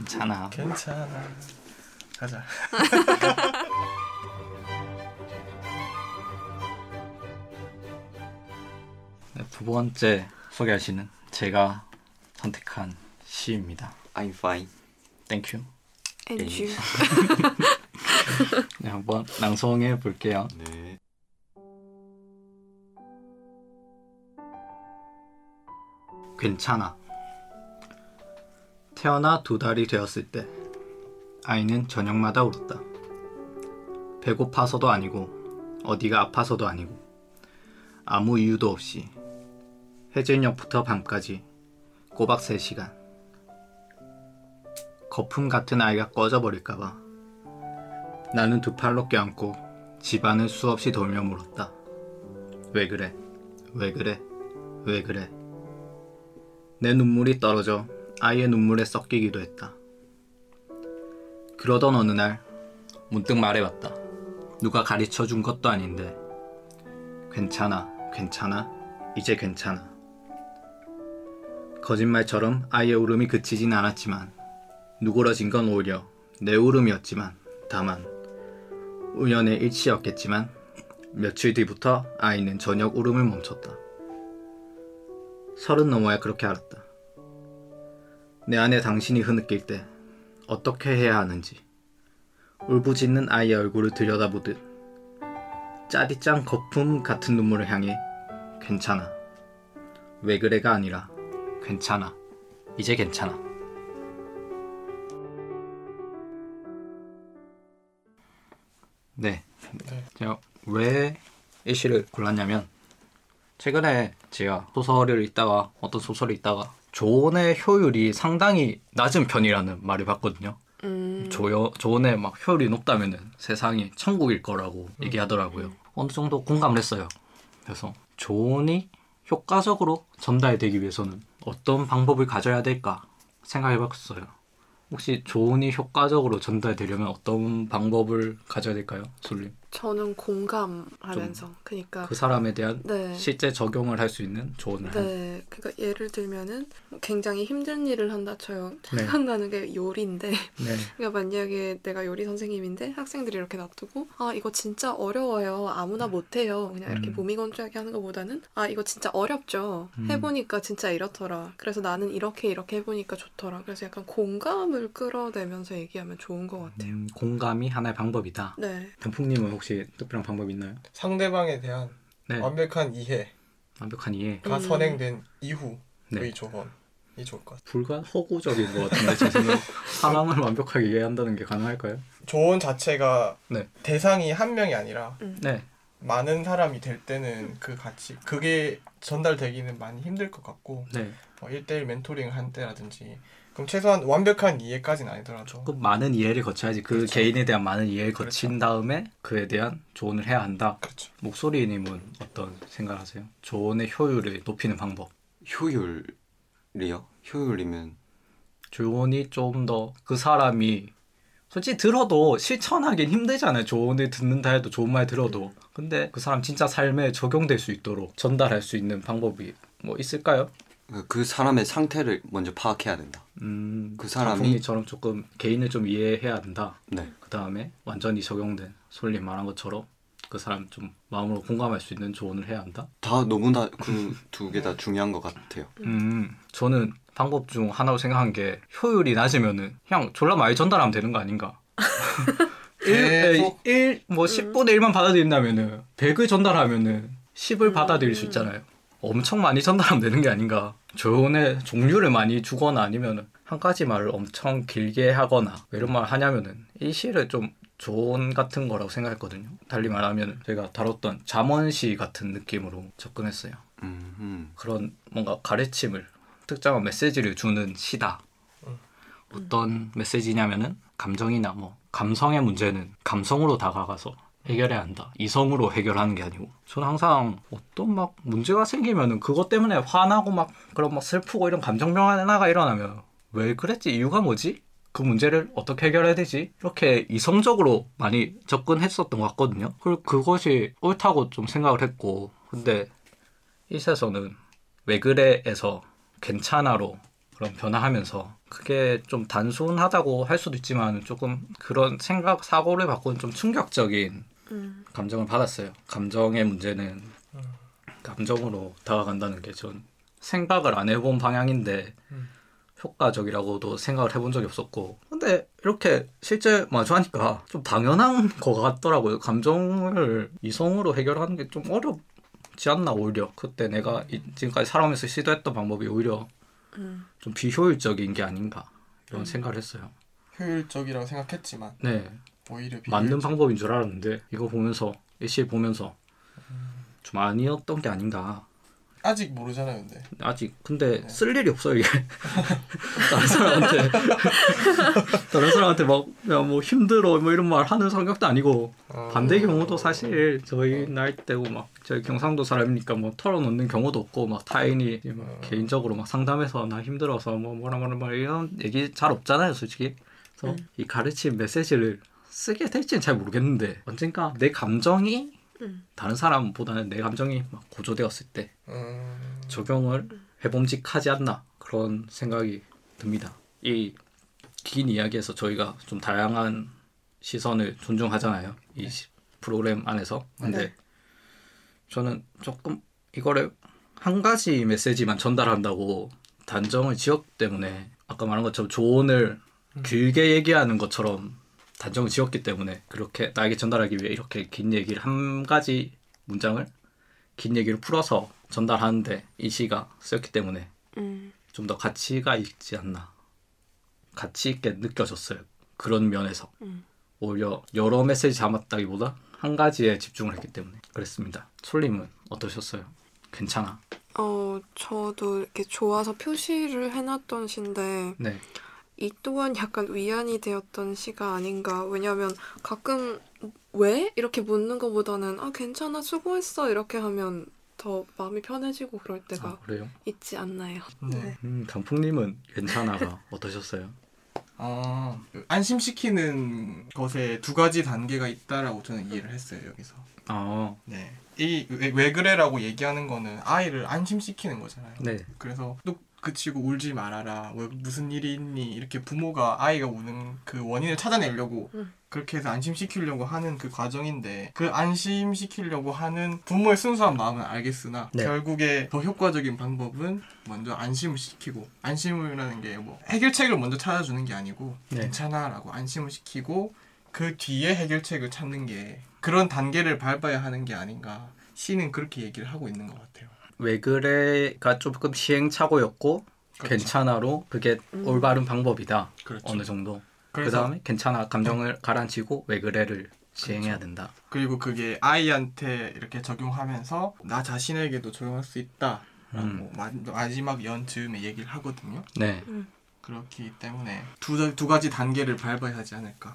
괜찮아. 괜찮아. 가자. 네, 두 번째 소개할 시는 제가 선택한 시입니다. I'm fine. Thank you. And you? 네, 한번 낭송해 볼게요. 네. 괜찮아. 태어나 두 달이 되었을 때 아이는 저녁마다 울었다. 배고파서도 아니고 어디가 아파서도 아니고 아무 이유도 없이 해질녘부터 밤까지 꼬박 3시간 거품 같은 아이가 꺼져버릴까봐 나는 두 팔로 껴안고 집안을 수없이 돌며 물었다. 왜 그래? 왜 그래? 왜 그래? 내 눈물이 떨어져 아이의 눈물에 섞이기도 했다. 그러던 어느 날 문득 말해봤다. 누가 가르쳐 준 것도 아닌데 괜찮아, 괜찮아, 이제 괜찮아. 거짓말처럼 아이의 울음이 그치진 않았지만 누그러진 건 오히려 내 울음이었지만 다만 우연의 일치였겠지만 며칠 뒤부터 아이는 저녁 울음을 멈췄다. 서른 넘어야 그렇게 알았다. 내 안에 당신이 흐느낄 때 어떻게 해야 하는지 울부짖는 아이의 얼굴을 들여다보듯 짜릿짠 거품 같은 눈물을 향해 괜찮아. 왜 그래가 아니라 괜찮아. 이제 괜찮아. 네. 네. 제가 왜이 시를 골랐냐면 최근에 제가 소설을 읽다가 어떤 소설을 읽다가 조언의 효율이 상당히 낮은 편이라는 말을 봤거든요. 음. 조여, 조언의 막 효율이 높다면은 세상이 천국일 거라고 얘기하더라고요. 어느 정도 공감을 했어요. 그래서 조언이 효과적으로 전달되기 위해서는 어떤 방법을 가져야 될까 생각해 봤어요. 혹시 조언이 효과적으로 전달되려면 어떤 방법을 가져야 될까요, 솔님? 저는 공감하면서 그러니까 그 사람에 대한 네. 실제 적용을 할 수 있는 조언을 한. 네, 그러니까 예를 들면은 굉장히 힘든 일을 한다 쳐요. 네. 생각나는 게 요리인데, 네. 그러니까 만약에 내가 요리 선생님인데 학생들이 이렇게 놔두고 아 이거 진짜 어려워요. 아무나 못해요. 그냥 이렇게 음. 무미건조하게 하는 것보다는 아 이거 진짜 어렵죠. 음. 해보니까 진짜 이렇더라. 그래서 나는 이렇게 이렇게 해보니까 좋더라. 그래서 약간 공감을 끌어내면서 얘기하면 좋은 것 같아요. 음, 공감이 하나의 방법이다. 네, 단풍님은 혹시 특별한 방법 있나요? 상대방에 대한 네. 완벽한 이해가 완벽한 이해. 음. 선행된 이후의 네. 조언이 좋을 것 같아요. 불과 허구적인 것 같은데 제 생각 사람을 완벽하게 이해한다는 게 가능할까요? 조언 자체가 네. 대상이 한 명이 아니라 네. 많은 사람이 될 때는 그 가치 그게 전달되기는 많이 힘들 것 같고 네. 뭐 1대1 멘토링 한 때라든지 그럼 최소한 완벽한 이해까지는 아니더라도 조금 많은 이해를 거쳐야지 그 그렇죠. 개인에 대한 많은 이해를 그렇죠. 거친 다음에 그에 대한 조언을 해야 한다. 그렇죠. 목소리님은 어떤 생각하세요? 조언의 효율을 높이는 방법. 효율이요? 효율이면 조언이 좀 더 그 사람이 솔직히 들어도 실천하긴 힘들잖아요. 조언을 듣는다 해도 좋은 말 들어도. 근데 그 사람 진짜 삶에 적용될 수 있도록 전달할 수 있는 방법이 뭐 있을까요? 그- 그 사람의 상태를 먼저 파악해야 된다. 음, 그 사람이- 단풍이처럼 조금 개인을 좀 이해해야 된다. 네. 그 다음에 완전히 적용된 솔님 말한 것처럼 그 사람 좀 마음으로 공감할 수 있는 조언을 해야 한다. 다 너무나 그 두 개 다 중요한 것 같아요. 음, 저는 방법 중 하나로 생각한 게 효율이 낮으면은 그냥 졸라 많이 전달하면 되는 거 아닌가. 계속? 1, 뭐 10분의 1만 받아들인다면은 100을 전달하면은 10을 음. 받아들일 수 있잖아요. 엄청 많이 전달하면 되는 게 아닌가. 조언의 종류를 많이 주거나 아니면은 한 가지 말을 엄청 길게 하거나 왜 이런 말 하냐면은 이 시를 좀 조언 같은 거라고 생각했거든요. 달리 말하면 제가 다뤘던 잠언시 같은 느낌으로 접근했어요. 음, 음. 그런 뭔가 가르침을 특정한 메시지를 주는 시다. 음. 어떤 메시지냐면은 감정이나 뭐 감성의 문제는 감성으로 다가가서 해결해야 한다. 이성으로 해결하는 게 아니고 저는 항상 어떤 막 문제가 생기면은 그것 때문에 화나고 막 그런 막 슬프고 이런 감정병 하나가 일어나면 왜 그랬지? 이유가 뭐지? 그 문제를 어떻게 해결해야 되지? 이렇게 이성적으로 많이 접근했었던 것 같거든요. 그리고 그것이 옳다고 좀 생각을 했고 근데 이 시에서는 왜 그래에서 괜찮아로 그런 변화하면서 그게 좀 단순하다고 할 수도 있지만 조금 그런 생각 사고를 바꾸는 좀 충격적인 음. 감정을 받았어요. 감정의 문제는 감정으로 다가간다는 게 전 생각을 안 해본 방향인데 음. 효과적이라고도 생각을 해본 적이 없었고 근데 이렇게 실제 마주하니까 좀 당연한 것 같더라고요. 감정을 이성으로 해결하는 게 좀 어렵지 않나 오히려 그때 내가 이- 지금까지 살아오면서 시도했던 방법이 오히려 음. 좀 비효율적인 게 아닌가 이런 음. 생각을 했어요. 효율적이라고 생각했지만 네, 오히려 맞는. 방법인 줄 알았는데 이거 보면서 이시 보면서 좀 아니었던 게 아닌가. 아직 모르잖아요, 근데. 아직 근데 네. 쓸 일이 없어요 이게 다른 사람한테 다른 사람한테 막뭐 힘들어 뭐 이런 말 하는 성격도 아니고 반대 경우도 사실 저희 나이 때고 막 저희 경상도 사람이니까 뭐 털어놓는 경우도 없고 막 타인이 막 어. 개인적으로 막 상담해서 나 힘들어서 뭐 뭐라 뭐라 뭐라 이런 얘기 잘 없잖아요 솔직히 그래서 음. 이 가르친 메시지를 쓰게 될지는 잘 모르겠는데 언젠가 내 감정이 음. 다른 사람보다는 내 감정이 막 고조되었을 때 음, 적용을 해봄직하지 않나 그런 생각이 듭니다. 이 긴 이야기에서 저희가 좀 다양한 시선을 존중하잖아요. 이 시- 프로그램 안에서. 근데 네. 저는 조금 이거를 한 가지 메시지만 전달한다고 단정을 지었기 때문에 아까 말한 것처럼 조언을 길게 얘기하는 것처럼 단정을 지었기 때문에 그렇게 나에게 전달하기 위해 이렇게 긴 얘기를 한 가지 문장을 긴 얘기를 풀어서 전달하는데 이 시가 쓰였기 때문에 음. 좀더 가치가 있지 않나. 가치 있게 느껴졌어요. 그런 면에서. 음. 오히려 여러 메시지 담았다기보다 한 가지에 집중을 했기 때문에. 그랬습니다. 솔님은 어떠셨어요? 괜찮아? 어, 저도 이렇게 좋아서 표시를 해놨던 시인데 네 이 또한 약간 위안이 되었던 시가 아닌가. 왜냐면 가끔 왜? 이렇게 묻는 것보다는 아, 괜찮아, 수고했어. 이렇게 하면 더 마음이 편해지고 그럴 때가 아, 그래요? 있지 않나요? 네. 음, 단풍님은 괜찮아가 어떠셨어요? 아, 그 안심시키는 것에 두 가지 단계가 있다라고 저는 이해를 했어요, 여기서. 아, 네. 이왜 그래라고 얘기하는 거는 아이를 안심시키는 거잖아요. 네. 그래서 뚝 그치고 울지 말아라. 왜 무슨 일이 있니? 이렇게 부모가 아이가 우는 그 원인을 찾아내려고 음. 그렇게 해서 안심시키려고 하는 그 과정인데 그 안심시키려고 하는 부모의 순수한 마음은 알겠으나 네. 결국에 더 효과적인 방법은 먼저 안심을 시키고 안심이라는 게 뭐 해결책을 먼저 찾아주는 게 아니고 네. 괜찮아라고 안심을 시키고 그 뒤에 해결책을 찾는 게 그런 단계를 밟아야 하는 게 아닌가 시는 그렇게 얘기를 하고 있는 것 같아요. 왜 그래가 조금 시행착오였고 그렇죠. 괜찮아로 그게 음. 올바른 방법이다 그렇죠. 어느 정도 그 다음에 괜찮아 감정을 가라앉히고 왜 그래를 시행해야 된다 그리고 그게 아이한테 이렇게 적용하면서 나 자신에게도 적용할 수 있다라고 음. 마, 마지막 연 즈음에 얘기를 하거든요. 네 그렇기 때문에 두, 두 가지 단계를 밟아야 하지 않을까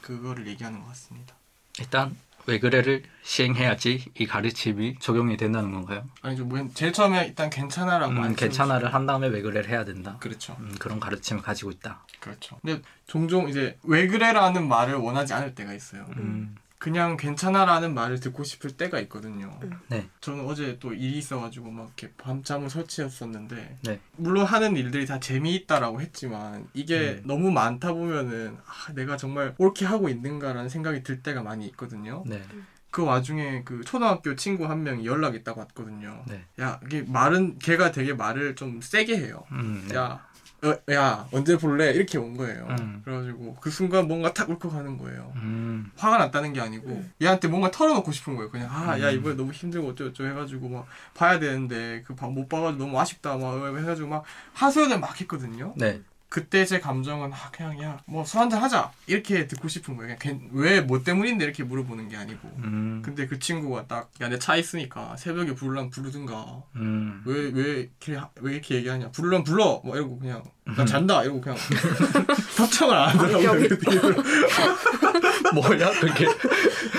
그거를 얘기하는 것 같습니다. 일단 왜 그래를 시행해야지 이 가르침이 적용이 된다는 건가요? 아니죠, 뭐 제일 처음에 일단 괜찮아라고 음, 괜찮아를 한 다음에 왜 그래를 해야 된다. 그렇죠, 음, 그런 가르침을 가지고 있다 그렇죠. 근데 종종 이제 왜 그래라는 말을 원하지 않을 때가 있어요. 음, 그냥 괜찮아라는 말을 듣고 싶을 때가 있거든요. 음. 네. 저는 어제 또 일이 있어가지고 막 이렇게 밤잠을 설치했었는데 네. 물론 하는 일들이 다 재미있다라고 했지만 이게 음. 너무 많다 보면은 아, 내가 정말 옳게 하고 있는가라는 생각이 들 때가 많이 있거든요. 네. 그 와중에 그 초등학교 친구 한 명이 연락이 딱 왔거든요. 네. 야 이게 말은 걔가 되게 말을 좀 세게 해요. 음, 네. 야, 어, 야 언제 볼래 이렇게 온 거예요. 음. 그래가지고 그 순간 뭔가 탁 울컥하는 거예요. 음, 화가 났다는 게 아니고 얘한테 뭔가 털어놓고 싶은 거예요. 그냥 아야 음. 이번에 너무 힘들고 어쩌고저쩌고 해가지고 막 봐야 되는데 그 못 봐가지고 너무 아쉽다 막 해가지고 막 하소연을 막 했거든요. 네. 그때 제 감정은 아 그냥 야 뭐 술 한잔 하자 이렇게 듣고 싶은 거예요. 왜뭐 때문인데 이렇게 물어보는 게 아니고. 음, 근데 그 친구가 딱 야 내 차 있으니까 새벽에 부르려면 부르든가 음, 왜왜 이렇게 하- 왜 이렇게 얘기하냐 부르려면 불러 뭐 이러고 그냥 나 음. 잔다 이러고 그냥 답장을 안 하더라고요. 뭐야 그게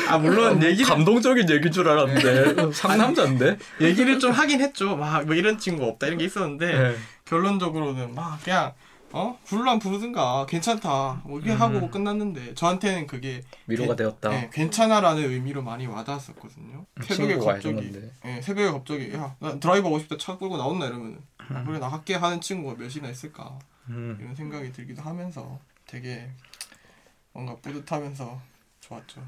아 물론 얘기를 감동적인 얘기인 줄 알았는데 상남자인데 얘기를 좀 하긴 했죠. 막 뭐 이런 친구 없다 이런 게 있었는데 네. 결론적으로는 막 그냥 어 부르면 부르든가 괜찮다 뭐 이렇게 음. 하고 끝났는데 저한테는 그게 위로가 괜- 되었다 네, 괜찮아라는 의미로 많이 와닿았었거든요. 새벽에 친구가 갑자기 해준 건데. 예, 새벽에 갑자기 야나 드라이브 하고 싶다 차 끌고 나온나 이러면 아, 그래 나갈게 하는 친구가 몇이나 있을까 음. 이런 생각이 들기도 하면서 되게 뭔가 뿌듯하면서 좋았죠.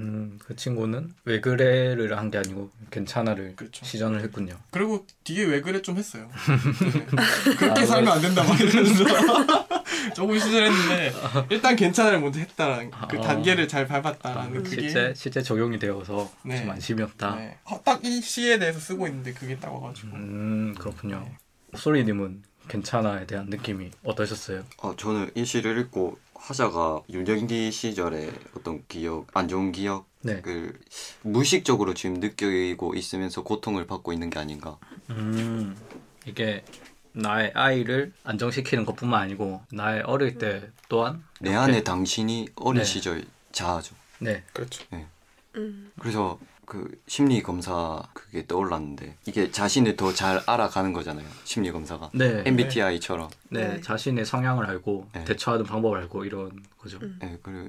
음, 그 친구는 왜 그래를 한 게 아니고 괜찮아를 그렇죠. 시전을 했군요. 그리고 뒤에 왜 그래 좀 했어요. 네. 그렇게 살면 안 된다 막 이러면서 조금 시전했는데 일단 괜찮을 먼저 했다라는 그 아. 단계를 잘 밟았다라는 그게 실제 실제 적용이 되어서 네. 좀 안심이었다. 네. 어, 딱이 시에 대해서 쓰고 있는데 그게 딱 와가지고 음 그렇군요. 네. 소리님은 괜찮아에 대한 느낌이 어떠셨어요? 어, 저는 이 시를 읽고 화자가 유년기 시절의 어떤 기억, 안 좋은 기억을 네. 무의식적으로 지금 느끼고 있으면서 고통을 받고 있는 게 아닌가. 음 이게 나의 아이를 안정시키는 것뿐만 아니고 나의 어릴 때 또한 내 안에 당신이 어린 네. 시절 자아죠. 네 그렇죠. 음. 그래서 그 심리 검사 그게 떠올랐는데 이게 자신을 더 잘 알아가는 거잖아요. 심리 검사가 네. MBTI처럼. 네, 네. 자신의 성향을 알고 네. 대처하는 방법을 알고 이런 거죠. 음. 네, 그리고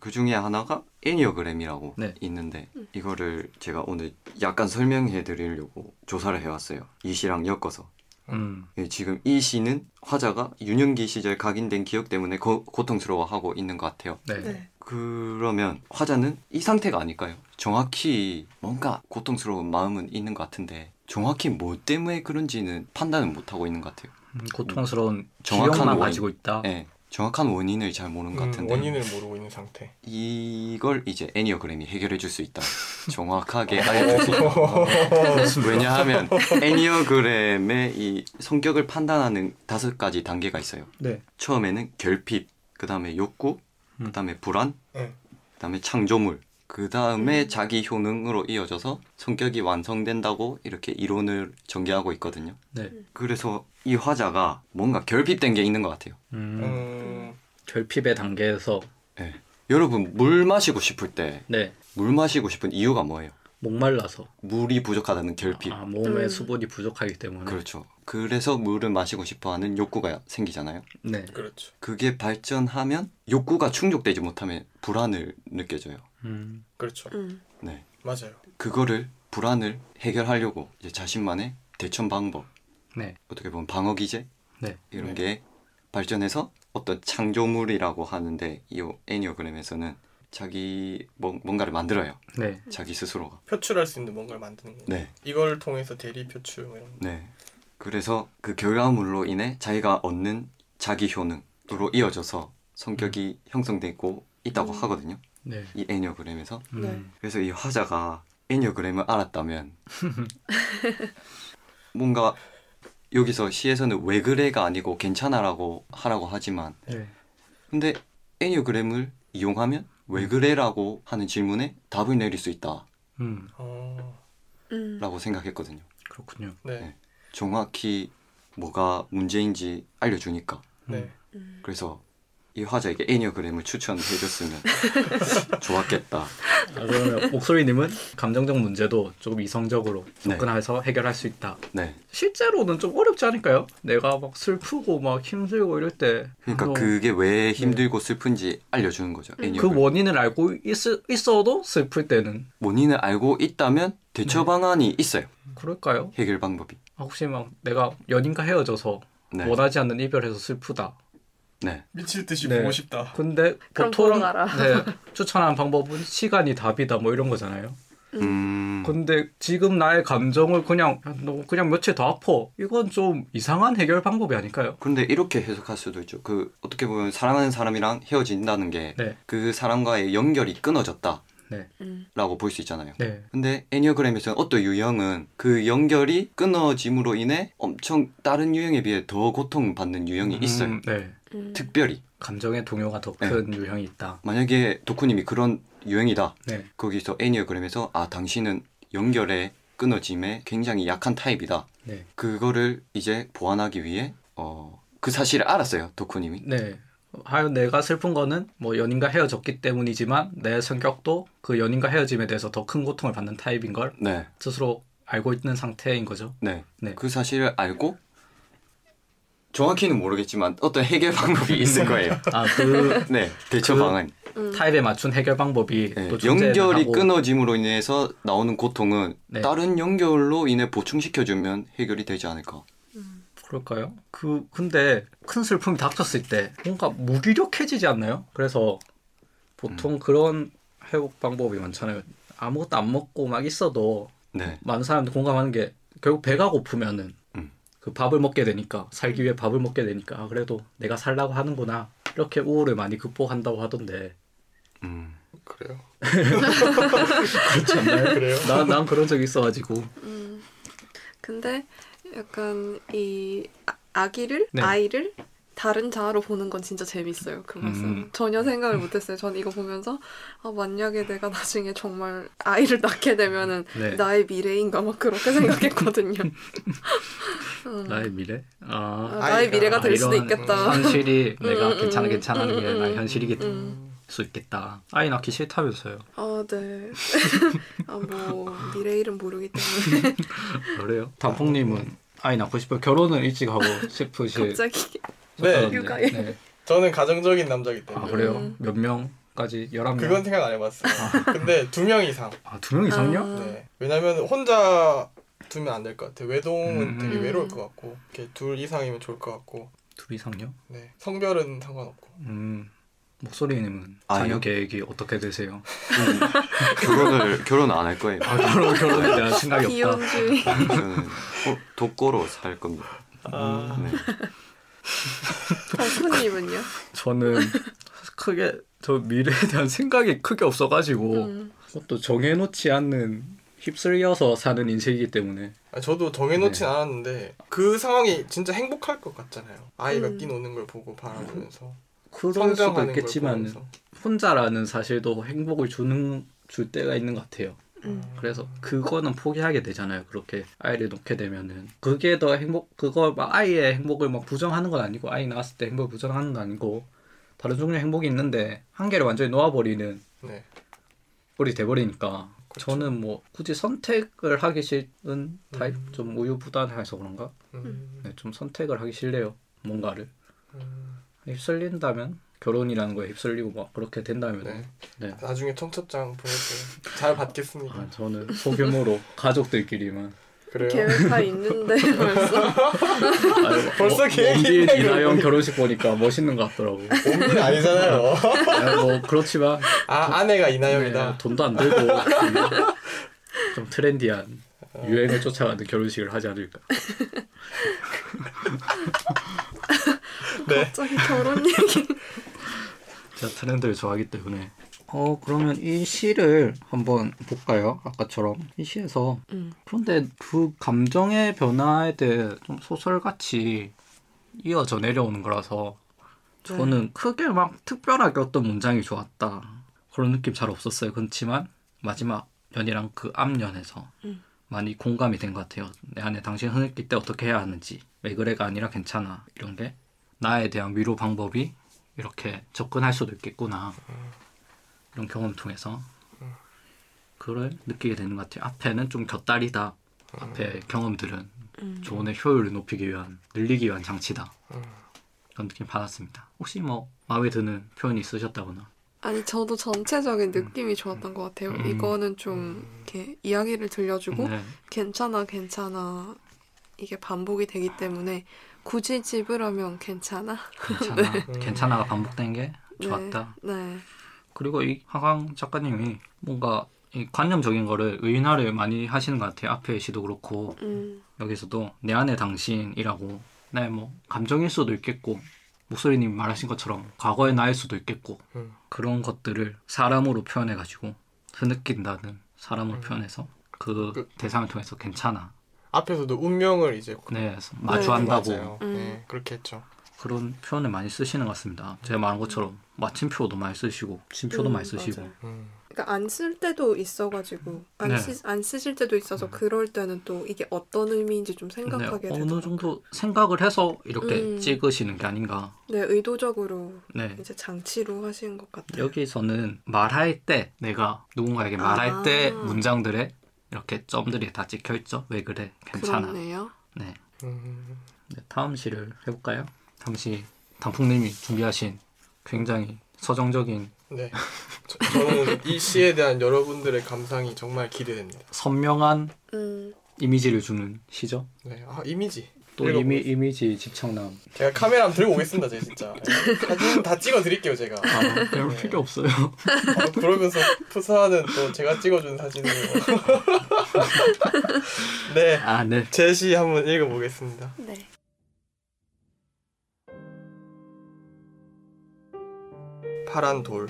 그 중에 하나가 애니어그램이라고 네. 있는데 이거를 제가 오늘 약간 설명해 드리려고 조사를 해왔어요. 이 시랑 엮어서. 음, 예, 지금 이 시는 화자가 유년기 시절 각인된 기억 때문에 고, 고통스러워하고 있는 것 같아요. 네. 네. 그러면 화자는 이 상태가 아닐까요? 정확히 뭔가 고통스러운 마음은 있는 것 같은데 정확히 뭐 때문에 그런지는 판단을 못 하고 있는 것 같아요. 음, 고통스러운 정확한 기억만 원인. 가지고 있다. 예, 정확한 원인을 잘 모르는 것 음, 같은데 원인을 모르고 있는 상태. 이걸 이제 애니어그램이 해결해 줄 수 있다. 정확하게 알려줄 수 있다. 왜냐하면 애니어그램의 이 성격을 판단하는 다섯 가지 단계가 있어요. 네. 처음에는 결핍, 그 다음에 욕구, 그 다음에 불안, 네. 그 다음에 창조물, 그 다음에 자기 효능으로 이어져서 성격이 완성된다고 이렇게 이론을 전개하고 있거든요. 네. 그래서 이 화자가 뭔가 결핍된 게 있는 것 같아요. 음, 음, 결핍의 단계에서 예. 여러분 물 마시고 싶을 때물네 마시고 싶은 이유가 뭐예요? 목말라서 물이 부족하다는 결핍. 아, 몸에 음. 수분이 부족하기 때문에 그렇죠. 그래서 물을 마시고 싶어하는 욕구가 생기잖아요. 네. 그렇죠. 그게 발전하면 욕구가 충족되지 못하면 불안을 느껴져요. 음, 그렇죠. 음. 네. 맞아요. 그거를 불안을 해결하려고 이제 자신만의 대처 방법, 네. 어떻게 보면 방어 기제 네. 이런 네. 게 발전해서 어떤 창조물이라고 하는데 이 애니어그램에서는 자기 뭔- 뭔가를 만들어요. 네. 자기 스스로가. 표출할 수 있는 뭔가를 만드는 거예요. 네. 이걸 통해서 대리 표출 뭐 이런 거. 네. 그래서 그 결과물로 인해 자기가 얻는 자기 효능으로 이어져서 성격이 형성되고 있다고 음. 하거든요. 네. 이 애니어그램에서. 음, 네. 그래서 이 화자가 애니어그램을 알았다면 뭔가 여기서 시에서는 왜 그래가 아니고 괜찮아라고 하라고 하지만 네. 근데 애니어그램을 이용하면 왜 그래라고 하는 질문에 답을 내릴 수 있다라고 음, 어, 음. 생각했거든요. 그렇군요. 네. 네. 정확히 뭐가 문제인지 알려주니까 네. 음. 그래서 이 화자에게 애니어그램을 추천해줬으면 좋았겠다. 아, 그러면 목소리님은 감정적 문제도 조금 이성적으로 네. 접근해서 해결할 수 있다. 네. 실제로는 좀 어렵지 않을까요? 내가 막 슬프고 막 힘들고 이럴 때 그러니까 어, 그게 왜 힘들고 슬픈지 알려주는 거죠. 음. 애니어그램. 그 원인을 알고 있, 있어도 슬플 때는 원인을 알고 있다면 대처 네. 방안이 있어요. 그럴까요? 해결 방법이. 아, 혹시 막 내가 연인과 헤어져서 네. 원하지 않는 이별해서 슬프다. 네. 미칠 듯이 네. 보고 싶다. 근데 보통. 네, 추천하는 방법은 시간이 답이다 뭐 이런 거잖아요. 음. 근데 지금 나의 감정을 그냥 야, 너 그냥 며칠 더 아파. 이건 좀 이상한 해결 방법이 아닐까요? 근데 이렇게 해석할 수도 있죠. 그 어떻게 보면 사랑하는 사람이랑 헤어진다는 게그 네. 사람과의 연결이 끊어졌다라고 네. 음. 볼수 있잖아요. 네. 근데 애니어그램에서는 어떤 유형은 그 연결이 끊어짐으로 인해 엄청 다른 유형에 비해 더 고통받는 유형이 있어요. 음, 네. 음. 특별히 감정의 동요가 더 네. 큰 유형이 있다. 만약에 도쿠님이 그런 유형이다. 네. 거기서 애니어그램에서 아 당신은 연결의 끊어짐에 굉장히 약한 타입이다. 네. 그거를 이제 보완하기 위해 어, 그 사실을 알았어요. 도쿠님이. 네. 하여 내가 슬픈 거는 뭐 연인과 헤어졌기 때문이지만 내 성격도 그 연인과 헤어짐에 대해서 더 큰 고통을 받는 타입인 걸 네. 스스로 알고 있는 상태인 거죠. 네. 네. 그 사실을 알고 정확히는 모르겠지만 어떤 해결 방법이 있을 거예요. 아, 그 네. 대처 그- 방안. 음. 타입에 맞춘 해결 방법이 네, 연결이 하고 끊어짐으로 인해서 나오는 고통은 네. 다른 연결로 인해 보충시켜주면 해결이 되지 않을까. 그럴까요? 그 근데 큰 슬픔이 닥쳤을 때 뭔가 무기력해지지 않나요? 그래서 보통 그런 회복 방법이 많잖아요. 아무것도 안 먹고 막 있어도 네. 많은 사람들 공감하는 게 결국 배가 고프면은 음. 그 밥을 먹게 되니까 살기 위해 밥을 먹게 되니까 아, 그래도 내가 살라고 하는구나 이렇게 우울을 많이 극복한다고 하던데 음. 그래요. 그렇지 않나요? 그래요? 난, 난 그런 적이 있어가지고 음. 근데 약간 이 아- 아기를 네. 아이를 다른 자아로 보는 건 진짜 재밌어요. 그 말씀. 음. 전혀 생각을 못했어요. 전 이거 보면서 아, 만약에 내가 나중에 정말 아이를 낳게 되면은 네. 나의 미래인가 막 그렇게 생각했거든요. 음. 나의 미래? 아, 아, 나의 미래가 될 수도 이런 있겠다. 현실이 음, 내가 음, 괜찮아 음, 괜찮아는 게 음, 나의 음, 현실이기 음. 수 있겠다. 아이 낳기 싫다면서요. 아, 네. 아, 뭐 미래 일은 모르기 때문에 그래요? 단풍님은 아이 낳고 싶어요. 결혼을 일찍 하고 싶으실 갑자기 네. 셨다던데. 육아에. 네. 저는 가정적인 남자기 아 때문에 그래요? 음. 몇 명까지? 11명? 그건 생각 안 해봤어요. 근데 두 명 이상. 아, 두 명 이상요? 아. 네. 왜냐면 혼자 두면 안 될 것 같아요. 외동은 음. 되게 음. 외로울 것 같고 이렇게 둘 이상이면 좋을 것 같고 둘 이상요? 네. 성별은 상관없고 음. 목소리님은 아니요. 자녀 계획이 어떻게 되세요? 음, 결혼을 결혼 안 할 거예요. 아, 결혼 결혼에 대한 생각이 없다. 비혼주의. 저는 어, 독거로 살 겁니다. 아, 네. 덕후님은요? 저는 크게 저 미래에 대한 생각이 크게 없어가지고 음. 그것도 정해놓지 않는 휩쓸려서 사는 인생이기 때문에 아, 저도 정해놓진 네. 않았는데 그 상황이 진짜 행복할 것 같잖아요. 아이가 음. 뛰노는 걸 보고 바라보면서 그럴 수도 있겠지만 혼자라는 사실도 행복을 주는 줄 때가 있는 것 같아요. 음. 그래서 그거는 포기하게 되잖아요. 그렇게 아이를 놓게 되면은 그게 더 행복 그거 막 아이의 행복을 막 부정하는 건 아니고 아이 낳았을 때 행복을 부정하는 건 아니고 다른 종류의 행복이 있는데 한 개를 완전히 놓아버리는 네. 꼴이 돼버리니까 그렇죠. 저는 뭐 굳이 선택을 하기 싫은 타입 음. 좀 우유부단해서 그런가 음. 네, 좀 선택을 하기 싫래요 뭔가를 음. 휩쓸린다면 결혼이라는 거에 휩쓸리고 막 그렇게 된다면 네. 네. 나중에 청첩장 보내주세요. 잘 받겠습니다. 아, 저는 소규모로 가족들끼리만 그래요. 계획 다 있는데 벌써 아유, 벌써 뭐, 계획이 있네, 이나영 결혼식 보니까 멋있는 것 같더라고. 옴니는 아니잖아요. 아유, 뭐 그렇지만 아 아내가 이나영이다. 네, 돈도 안 들고 좀, 좀 트렌디한 유행을 쫓아가는 결혼식을 하지 않을까. 네. 갑자기 결혼 얘기 제가 트렌드를 좋아하기 때문에. 어 그러면 이 시를 한번 볼까요? 아까처럼 이 시에서 음. 그런데 그 감정의 변화에 대해 좀 소설같이 이어져 내려오는 거라서 저는 크게 막 특별하게 어떤 문장이 좋았다 그런 느낌 잘 없었어요. 그렇지만 마지막 연이랑 그 앞연에서 음. 많이 공감이 된 것 같아요. 내 안에 당신 흐느낄 때 어떻게 해야 하는지 왜 그래가 아니라 괜찮아 이런 게 나에 대한 위로 방법이 이렇게 접근할 수도 있겠구나 이런 경험 통해서 그걸 느끼게 되는 것 같아요. 앞에는 좀 곁다리다. 앞에 경험들은 음. 조언의 효율을 높이기 위한 늘리기 위한 장치다. 음. 그런 느낌 받았습니다. 혹시 뭐 마음에 드는 표현이 있으셨다거나? 아니 저도 전체적인 느낌이 좋았던 것 같아요. 음. 이거는 좀 이렇게 이야기를 들려주고 네. 괜찮아 괜찮아 이게 반복이 되기 때문에 굳이 집으라면 괜찮아. 괜찮아. 네. 괜찮아가 반복된 게 네. 좋았다. 네. 그리고 이 하강 작가님이 뭔가 이 관념적인 거를 의인화를 많이 하시는 것 같아요. 앞에 시도 그렇고 음. 여기서도 내 안에 당신이라고 네뭐 감정일 수도 있겠고 목소리님 말하신 것처럼 과거의 나일 수도 있겠고 음. 그런 것들을 사람으로 표현해 가지고 흐느낀다는 사람으로 음. 표현해서 그 그- 대상을 통해서 괜찮아 앞에서도 운명을 이제 네 마주한다고 맞아요. 음. 네, 그렇게 했죠. 그런 표현을 많이 쓰시는 것 같습니다. 제가 말한 것처럼 마침표도 많이 쓰시고 진표도 음, 많이 쓰시고. 음. 그러니까 안 쓸 때도 있어가지고 안, 네. 쓰, 안 쓰실 때도 있어서 그럴 때는 또 이게 어떤 의미인지 좀 네, 생각하게 어느 되더라고요. 정도 생각을 해서 이렇게 음. 찍으시는 게 아닌가. 네, 의도적으로 네. 이제 장치로 하신 것 같아요. 여기서는 말할 때 내가 누군가에게 말할 아. 때 문장들에 이렇게 점들이 다 찍혀 있죠. 왜 그래? 괜찮아. 그렇네요. 네. 음. 네, 다음 시를 해볼까요? 다음 시 단풍님이 준비하신 굉장히 서정적인 네. 저, 저는 이 시에 대한 여러분들의 감상이 정말 기대됩니다. 선명한 음, 이미지를 주는 시죠. 네. 아 이미지. 또. 이미 이미지 집착남. 제가 카메라 한번 들고 오겠습니다, 제가 진짜. 사진 다 찍어 드릴게요, 제가. 아, 별 네. 필요 없어요. 아, 그러면서 푸사는 또 제가 찍어준 사진으로. 네, 아, 네. 제시 한번 읽어보겠습니다. 네. 파란 돌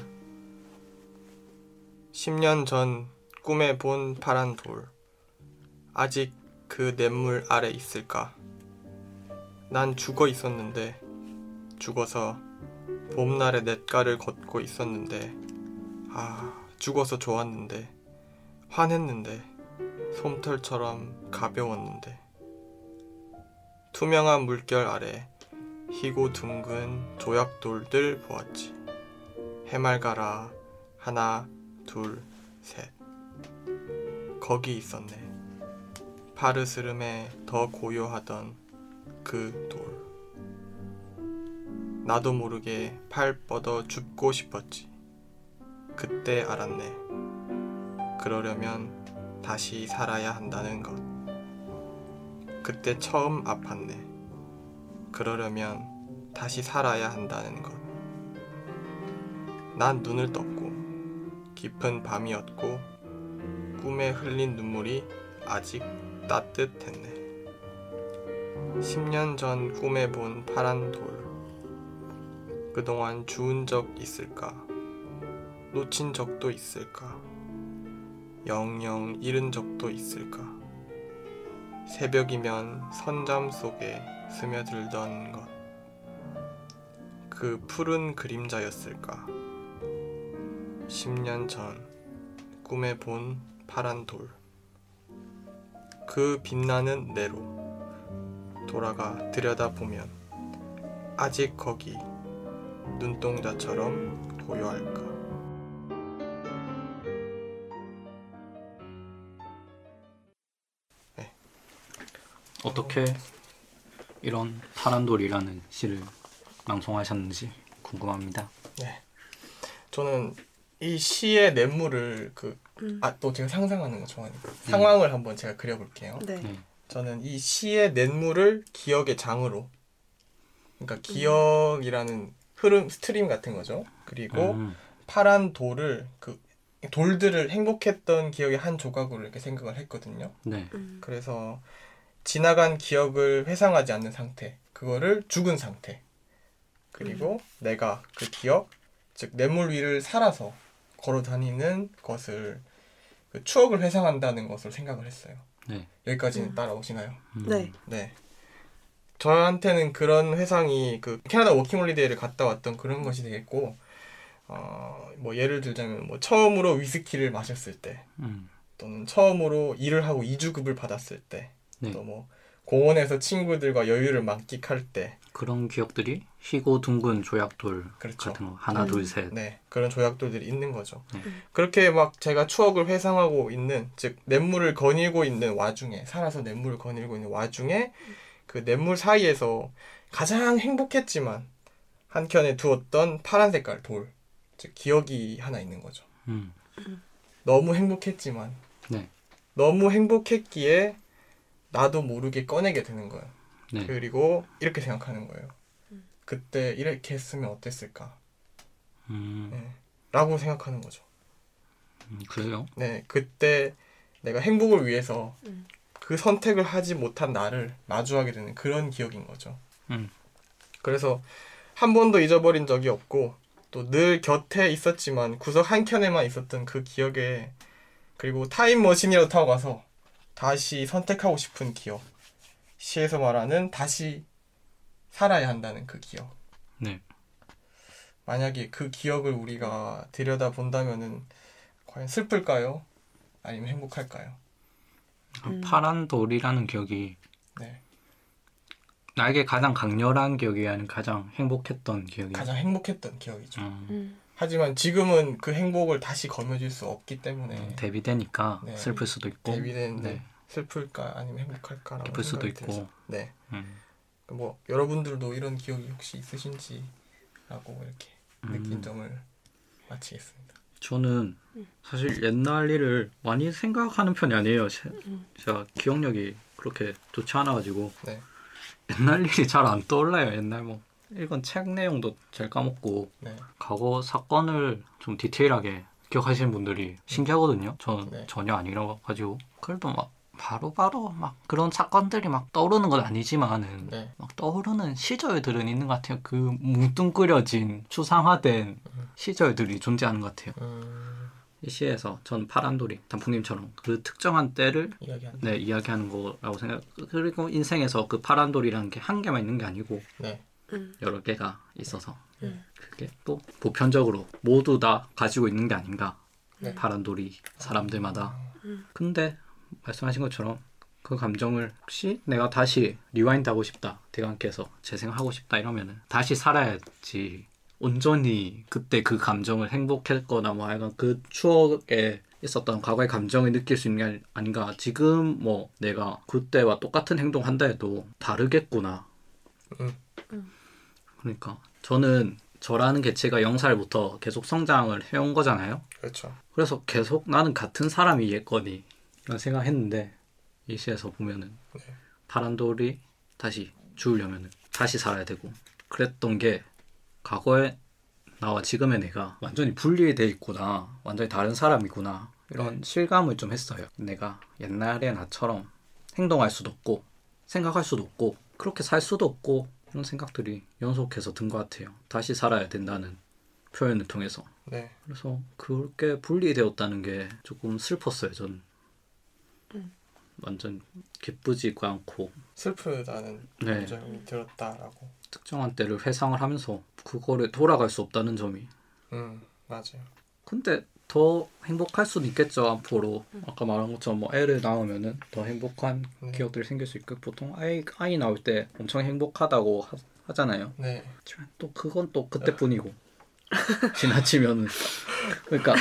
10년 전 꿈에 본 파란 돌 아직 그 냇물 아래 있을까 난 죽어 있었는데 죽어서 봄날의 냇가를 걷고 있었는데 아 죽어서 좋았는데 환했는데 솜털처럼 가벼웠는데 투명한 물결 아래 희고 둥근 조약돌들 보았지. 해맑아라 하나 둘 셋. 거기 있었네. 파르스름에 더 고요하던 그 돌. 나도 모르게 팔 뻗어 줍고 싶었지. 그때 알았네. 그러려면 다시 살아야 한다는 것. 그때 처음 아팠네. 그러려면 다시 살아야 한다는 것. 난 눈을 떴고 깊은 밤이었고 꿈에 흘린 눈물이 아직 따뜻했네. 10년 전 꿈에 본 파란 돌. 그동안 주운 적 있을까? 놓친 적도 있을까? 영영 잃은 적도 있을까? 새벽이면 선잠 속에 스며들던 것. 그 푸른 그림자였을까? 10년 전 꿈에 본 파란 돌. 그 빛나는 내로 돌아가 들여다보면 아직 거기 눈동자처럼 고요할까? 어떻게 이런 파란 돌이라는 시를 낭송하셨는지 궁금합니다. 네. 저는 이 시의 냇물을 그 음. 아 또 제가 상상하는 거 좋아하니까 상황을 한번 제가 그려볼게요. 네. 네. 저는 이 시의 냇물을 기억의 장으로 그러니까 기억이라는 흐름 stream 같은 거죠. 그리고 음, 파란 돌을 그 돌들을 행복했던 기억의 한 조각으로 이렇게 생각을 했거든요. 네. 음. 그래서 지나간 기억을 회상하지 않는 상태, 그거를 죽은 상태. 그리고 내가 그 기억, 즉 냇물 위를 살아서 걸어 다니는 것을 그 추억을 회상한다는 것을 생각을 했어요. 네. 여기까지는 음. 따라오시나요? 음, 네. 네. 저한테는 그런 회상이 그 캐나다 워킹홀리데이를 갔다 왔던 그런 것이 되겠고, 어, 뭐 예를 들자면 뭐 처음으로 위스키를 마셨을 때, 음, 또는 처음으로 일을 하고 2주급을 받았을 때, 네. 또뭐 공원에서 친구들과 여유를 만끽할 때, 그런 기억들이 희고 둥근 조약돌 그렇죠. 같은 거 하나 음. 둘 셋. 네 그런 조약돌들이 있는 거죠. 네. 그렇게 막 제가 추억을 회상하고 있는, 즉 냇물을 거닐고 있는 와중에 살아서 냇물을 거닐고 있는 와중에 그 냇물 사이에서 가장 행복했지만 한켠에 두었던 파란 색깔 돌, 즉 기억이 하나 있는 거죠. 음, 너무 행복했지만 네. 너무 행복했기에 나도 모르게 꺼내게 되는 거예요. 네. 그리고 이렇게 생각하는 거예요. 그때 이렇게 했으면 어땠을까? 음, 네. 라고 생각하는 거죠. 음, 그래요? 네, 그때 내가 행복을 위해서 음. 그 선택을 하지 못한 나를 마주하게 되는 그런 기억인 거죠. 음. 그래서 한 번도 잊어버린 적이 없고 또 늘 곁에 있었지만 구석 한 켠에만 있었던 그 기억에 그리고 타임머신이라도 타고 가서 다시 선택하고 싶은 기억. 시에서 말하는 다시 살아야 한다는 그 기억. 네. 만약에 그 기억을 우리가 들여다 본다면은 과연 슬플까요? 아니면 행복할까요? 음. 파란 돌이라는 기억이 네. 나에게 가장 강렬한 기억이 아닌 가장 행복했던 기억이. 가장 행복했던 기억이죠. 음, 음. 하지만 지금은 그 행복을 다시 거머쥘 수 없기 때문에 음, 대비되니까 네. 슬플 수도 있고. 대비되는데 네. 슬플까 아니면 행복할까라고 기쁠 수도 있고. 들죠. 네. 음, 뭐 여러분들도 이런 기억이 혹시 있으신지라고 이렇게 느낀 음. 점을 마치겠습니다. 저는 사실 옛날 일을 많이 생각하는 편이 아니에요. 제, 음. 제가 기억력이 그렇게 좋지 않아가지고 네. 옛날 일이 잘 안 떠올라요. 옛날 뭐 읽은 책 내용도 잘 까먹고 네. 과거 사건을 좀 디테일하게 기억하시는 분들이 신기하거든요. 저는 네. 전혀 아니라 가지고 그래도 막 바로 바로 막 그런 사건들이 막 떠오르는 건 아니지만은 네. 막 떠오르는 시절들은 있는 것 같아요. 그 뭉뚱그려진 추상화된 시절들이 존재하는 것 같아요. 음, 이 시에서 전 파란돌이 단풍님처럼 그 특정한 때를 이야기하는. 네, 이야기하는 거라고 생각. 그리고 인생에서 그 파란돌이라는 게 한 개만 있는 게 아니고 네. 음. 여러 개가 있어서 음. 그게 또 보편적으로 모두 다 가지고 있는 게 아닌가. 네. 파란돌이 사람들마다. 음. 근데 말씀하신 것처럼 그 감정을 혹시 내가 다시 rewind 하고 싶다. 되감기해서 재생하고 싶다 이러면은 다시 살아야지. 온전히 그때 그 감정을 행복했거나 뭐 하여간 그 추억에 있었던 과거의 감정을 느낄 수 있는 게 아닌가. 지금 뭐 내가 그때와 똑같은 행동 한다 해도 다르겠구나. 음. 그러니까 저는 저라는 개체가 0살부터 계속 성장을 해온 거잖아요. 그렇죠. 그래서 계속 나는 같은 사람이겠거니 이런 생각했는데 이 시에서 보면은 네. 파란돌이 다시 죽으려면은 다시 살아야 되고 그랬던 게 과거에 나와 지금의 내가 완전히 분리돼 있구나 완전히 다른 사람이구나 이런 실감을 좀 했어요 내가 옛날의 나처럼 행동할 수도 없고 생각할 수도 없고 그렇게 살 수도 없고 이런 생각들이 연속해서 든 것 같아요 다시 살아야 된다는 표현을 통해서 네. 그래서 그렇게 분리되었다는 게 조금 슬펐어요. 전 음. 완전 기쁘지가 않고 슬프다는 네. 감정이 들었다라고. 특정한 때를 회상을 하면서 그거를 돌아갈 수 없다는 점이. 음, 맞아요. 근데 더 행복할 수도 있겠죠 앞으로 아까 말한 것처럼 뭐 애를 낳으면은 더 행복한 네. 기억들이 생길 수 있고 보통 아이 아이 나올 때 엄청 행복하다고 하, 하잖아요. 네. 또 그건 또 그때뿐이고 지나치면은 그러니까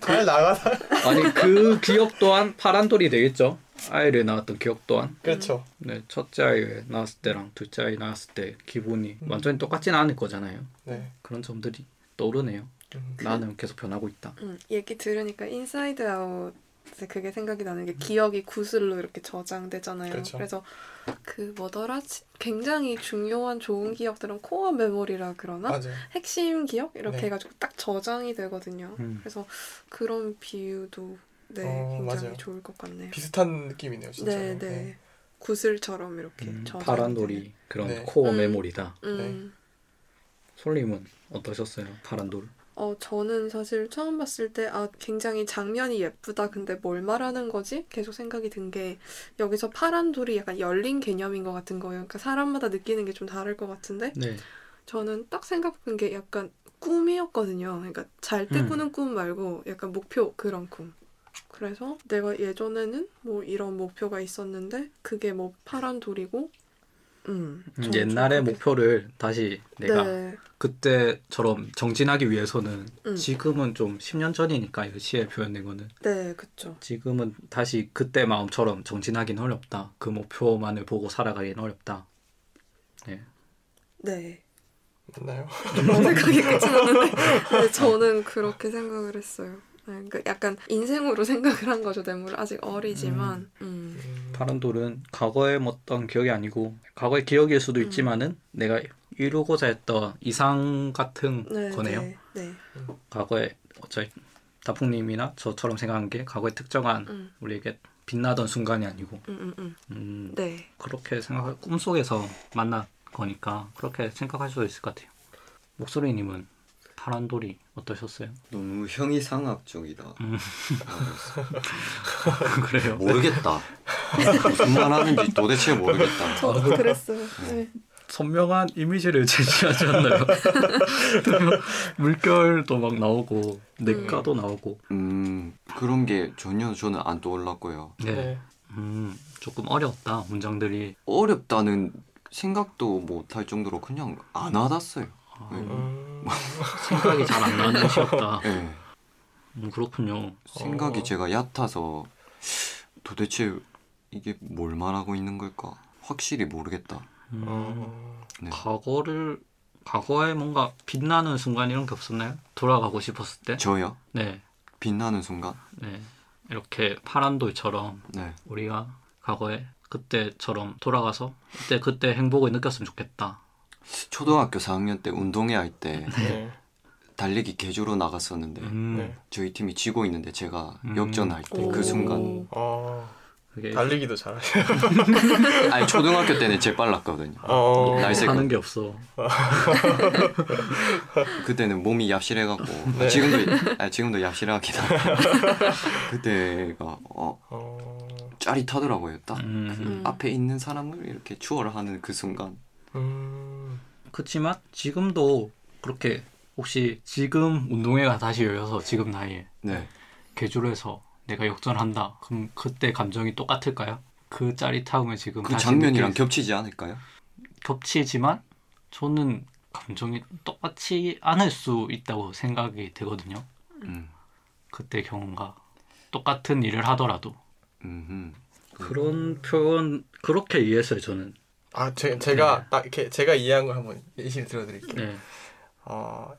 잘 나가다. 아니 그 기억 또한 파란 돌이 되겠죠. 아이를 낳았던 기억 또한. 그렇죠. 네, 첫째 아이 낳았을 때랑 둘째 아이 낳았을 때 기분이 완전히 똑같지는 않을 거잖아요. 네. 그런 점들이 떠오르네요. 음, 나는 계속 변하고 있다. 음, 얘기 들으니까 인사이드 아웃 그게 생각이 나는 게 기억이 구슬로 이렇게 저장되잖아요. 그렇죠. 그래서 그 뭐더라 치- 굉장히 중요한 좋은 기억들은 core memory라 그러나 맞아요. 핵심 기억 이렇게 네. 해가지고 딱 저장이 되거든요. 음. 그래서 그런 비유도 네 어, 굉장히 맞아요. 좋을 것 같네요. 비슷한 느낌이네요, 진짜. 네, 네. 구슬처럼 이렇게 음, 파란돌이. 그런 네. 코어 음. 메모리다. 음. 솔님은 어떠셨어요? 파란돌. 어, 저는 사실 처음 봤을 때, 아, 굉장히 장면이 예쁘다. 근데 뭘 말하는 거지? 계속 생각이 든 게, 여기서 파란 돌이 약간 열린 개념인 것 같은 거예요. 그러니까 사람마다 느끼는 게 좀 다를 것 같은데, 네. 저는 딱 생각한 게 약간 꿈이었거든요. 그러니까 잘때 음. 꾸는 꿈 말고 약간 목표 그런 꿈. 그래서 내가 예전에는 뭐 이런 목표가 있었는데, 그게 뭐 파란 돌이고, 음. 옛날의 목표를 다시 내가 네. 그때처럼 정진하기 위해서는 음. 지금은 좀 10년 전이니까 이 시에 표현된 거는 네, 그쵸. 지금은 다시 그때 마음처럼 정진하기는 어렵다. 그 목표만을 보고 살아가기는 어렵다. 네. 네. 맞나요? 어색하게 끝이 났는데 근데 저는 그렇게 생각을 했어요. 네, 그러니까 약간 인생으로 생각을 한 거죠. 뇌물 아직 어리지만 음. 음, 파란 돌은 과거의 어떤 기억이 아니고 과거의 기억일 수도 음. 있지만은 내가 이루고자 했던 이상 같은 네, 거네요. 네, 네. 과거에 어차피 다풍님이나 저처럼 생각한 게 과거의 특정한 음, 우리에게 빛나던 순간이 아니고 음, 음, 음. 음, 네. 그렇게 생각 꿈속에서 만난 거니까 그렇게 생각할 수도 있을 것 같아요. 목소리님은 파란돌이 어떠셨어요? 너무 형이상학적이다. 음. 그래요. 모르겠다. 무슨 말 하는지 도대체 모르겠다. 저도 그랬어요. 네. 선명한 이미지를 제시하지 않나요? 물결도 막 나오고 냇가도 나오고 음 그런 게 전혀 저는 안 떠올랐고요. 네. 네. 음, 조금 어려웠다 문장들이 어렵다는 생각도 못 할 정도로 그냥 안 와닿았어요. 생각이 잘 안 나는 시였다. 네. 음, 그렇군요. 생각이 어. 제가 얕아서 도대체 이게 뭘 말하고 있는 걸까 확실히 모르겠다. 음, 어, 네. 과거를 과거에 뭔가 빛나는 순간 이런 게 없었나요? 돌아가고 싶었을 때? 저요? 네, 빛나는 순간? 네. 이렇게 파란 돌처럼 네. 우리가 과거에 그때처럼 돌아가서 그때 그때 행복을 느꼈으면 좋겠다. 초등학교 4학년 때 운동회 할때 네. 달리기 개주로 나갔었는데 음, 네. 저희 팀이 지고 있는데 제가 음. 역전할 때그 오. 순간 어, 그게 달리기도 잘하셔. 아니 초등학교 때는 제일 빨랐거든요. 어, 날씨- 하는 게 없어. 그때는 몸이 얍실해갖고 네. 지금도 아니, 지금도 얍실하긴 한데 그때가 어, 어, 짜릿하더라고요. 딱 음. 음. 앞에 있는 사람을 이렇게 추월을 하는 그 순간 음, 그렇지만 지금도 그렇게 혹시 지금 운동회가 다시 열려서 지금 나이에 네 개주로 해서 내가 역전한다. 그럼 그때 감정이 똑같을까요? 그 짜릿함을 지금 그 다시 장면이랑 느낄 겹치지 않을까요? 겹치지만 저는 감정이 똑같지 않을 수 있다고 생각이 되거든요. 음, 그때 경험과 똑같은 일을 하더라도 음, 그런 표현 그렇게 이해했어요 저는. 아, 제, 제가 딱 이렇게 제가 이해한 걸 한번 예시를 들어드릴게요. 네, 어,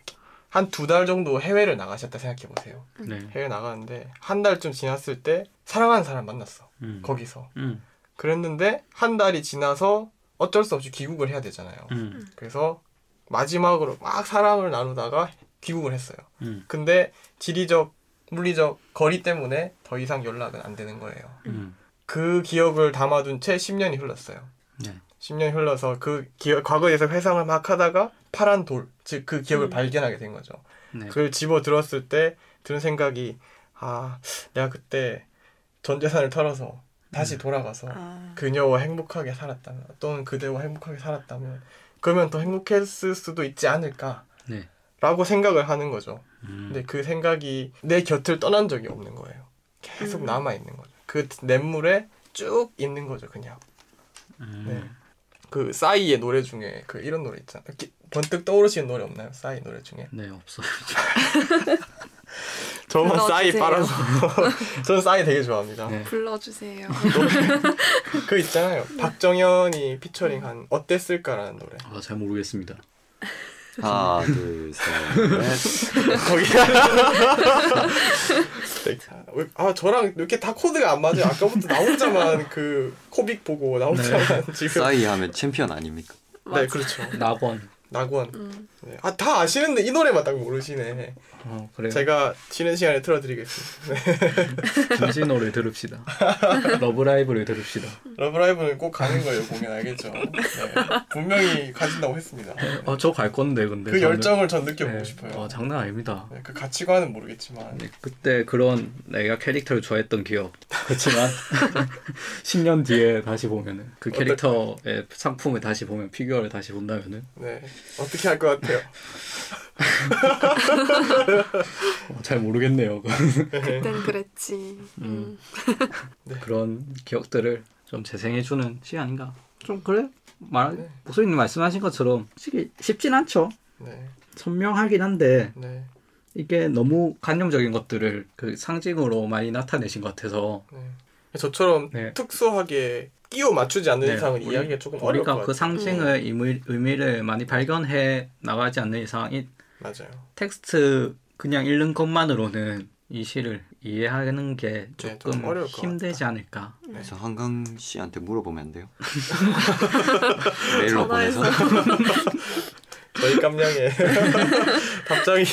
한 두 달 정도 해외를 나가셨다 생각해 보세요. 네, 해외 나가는데 한 달쯤 지났을 때 사랑하는 사람 만났어. 음, 거기서. 음, 그랬는데 한 달이 지나서 어쩔 수 없이 귀국을 해야 되잖아요. 음, 그래서 마지막으로 막 사랑을 나누다가 귀국을 했어요. 음, 근데 지리적, 물리적 거리 때문에 더 이상 연락은 안 되는 거예요. 음, 그 기억을 담아둔 채 10년이 흘렀어요. 네, 10년이 흘러서 그 기억, 과거에서 회상을 막 하다가 파란 돌, 즉 그 기억을 음. 발견하게 된 거죠. 네, 그걸 집어 들었을 때 드는 생각이 아, 내가 그때 전 재산을 털어서 다시 돌아가서 아, 그녀와 행복하게 살았다면 또는 그대와 행복하게 살았다면 그러면 더 행복했을 수도 있지 않을까 네. 라고 생각을 하는 거죠. 음, 근데 그 생각이 내 곁을 떠난 적이 없는 거예요. 계속 음. 남아 있는 거죠. 그 냇물에 쭉 있는 거죠, 그냥. 음, 네. 그 싸이의 노래 중에 그 이런 노래 있잖아요. 기- 번뜩 떠오르시는 노래 없나요? 싸이 노래 중에. 네 없어요. 저만 싸이. 빨아서 저는 싸이 되게 좋아합니다. 네. 불러주세요. 그 있잖아요. 박정현이 피처링한 어땠을까라는 노래. 아, 잘 모르겠습니다. 하나 둘 셋 넷 거기 왜- 아 저랑 이렇게 다 코드가 안 맞아요. 아까부터 나 혼자만 그 코빅 보고 나 혼자만 지금 싸이 하면 챔피언 아닙니까? 네 그렇죠. 낙원. 낙원. 음. 네. 아 다 아시는데 이 노래만 딱 모르시네. 어 그래요. 제가 쉬는 시간에 틀어드리겠습니다. 네. 김진호를 들읍시다. 러브라이브를 들읍시다. 러브라이브는 꼭 가는 거예요 공연 알겠죠? 네. 분명히 가진다고 했습니다. 어, 저갈 건데 근데. 그 저는- 열정을 전 느껴보고 네. 싶어요. 어, 장난 아닙니다. 네, 그 가치관은 모르겠지만 네, 그때 그런 내가 캐릭터를 좋아했던 기억. 그렇지만 10년 뒤에 다시 보면은 그 캐릭터의 상품을 다시 보면 피규어를 다시 본다면은 네 어떻게 할 것 같아요? 어, 잘 모르겠네요. 네. 그땐 그랬지. 음. 음. 그런 기억들을 좀 재생해주는 시간인가. 좀 그래 말 네. 목소리님 말씀하신 것처럼 솔직히 쉽진 않죠. 네, 선명하긴 한데 네, 이게 너무 관념적인 것들을 그 상징으로 많이 나타내신 것 같아서 네. 저처럼 네. 특수하게 끼워 맞추지 않는 네, 이상은 이야기가 조금 어려울 것 우리가. 그 상징의 의미, 의미를 많이 발견해 나가지 않는 이상 이 맞아요. 텍스트 그냥 읽는 것만으로는 이 시를 이해하는 게 네, 조금 것 힘들지 않을까. 그래서 한강 씨한테 물어보면 안 돼요? 메일로 전화해서. 보내서 저희 깜냥에 답장이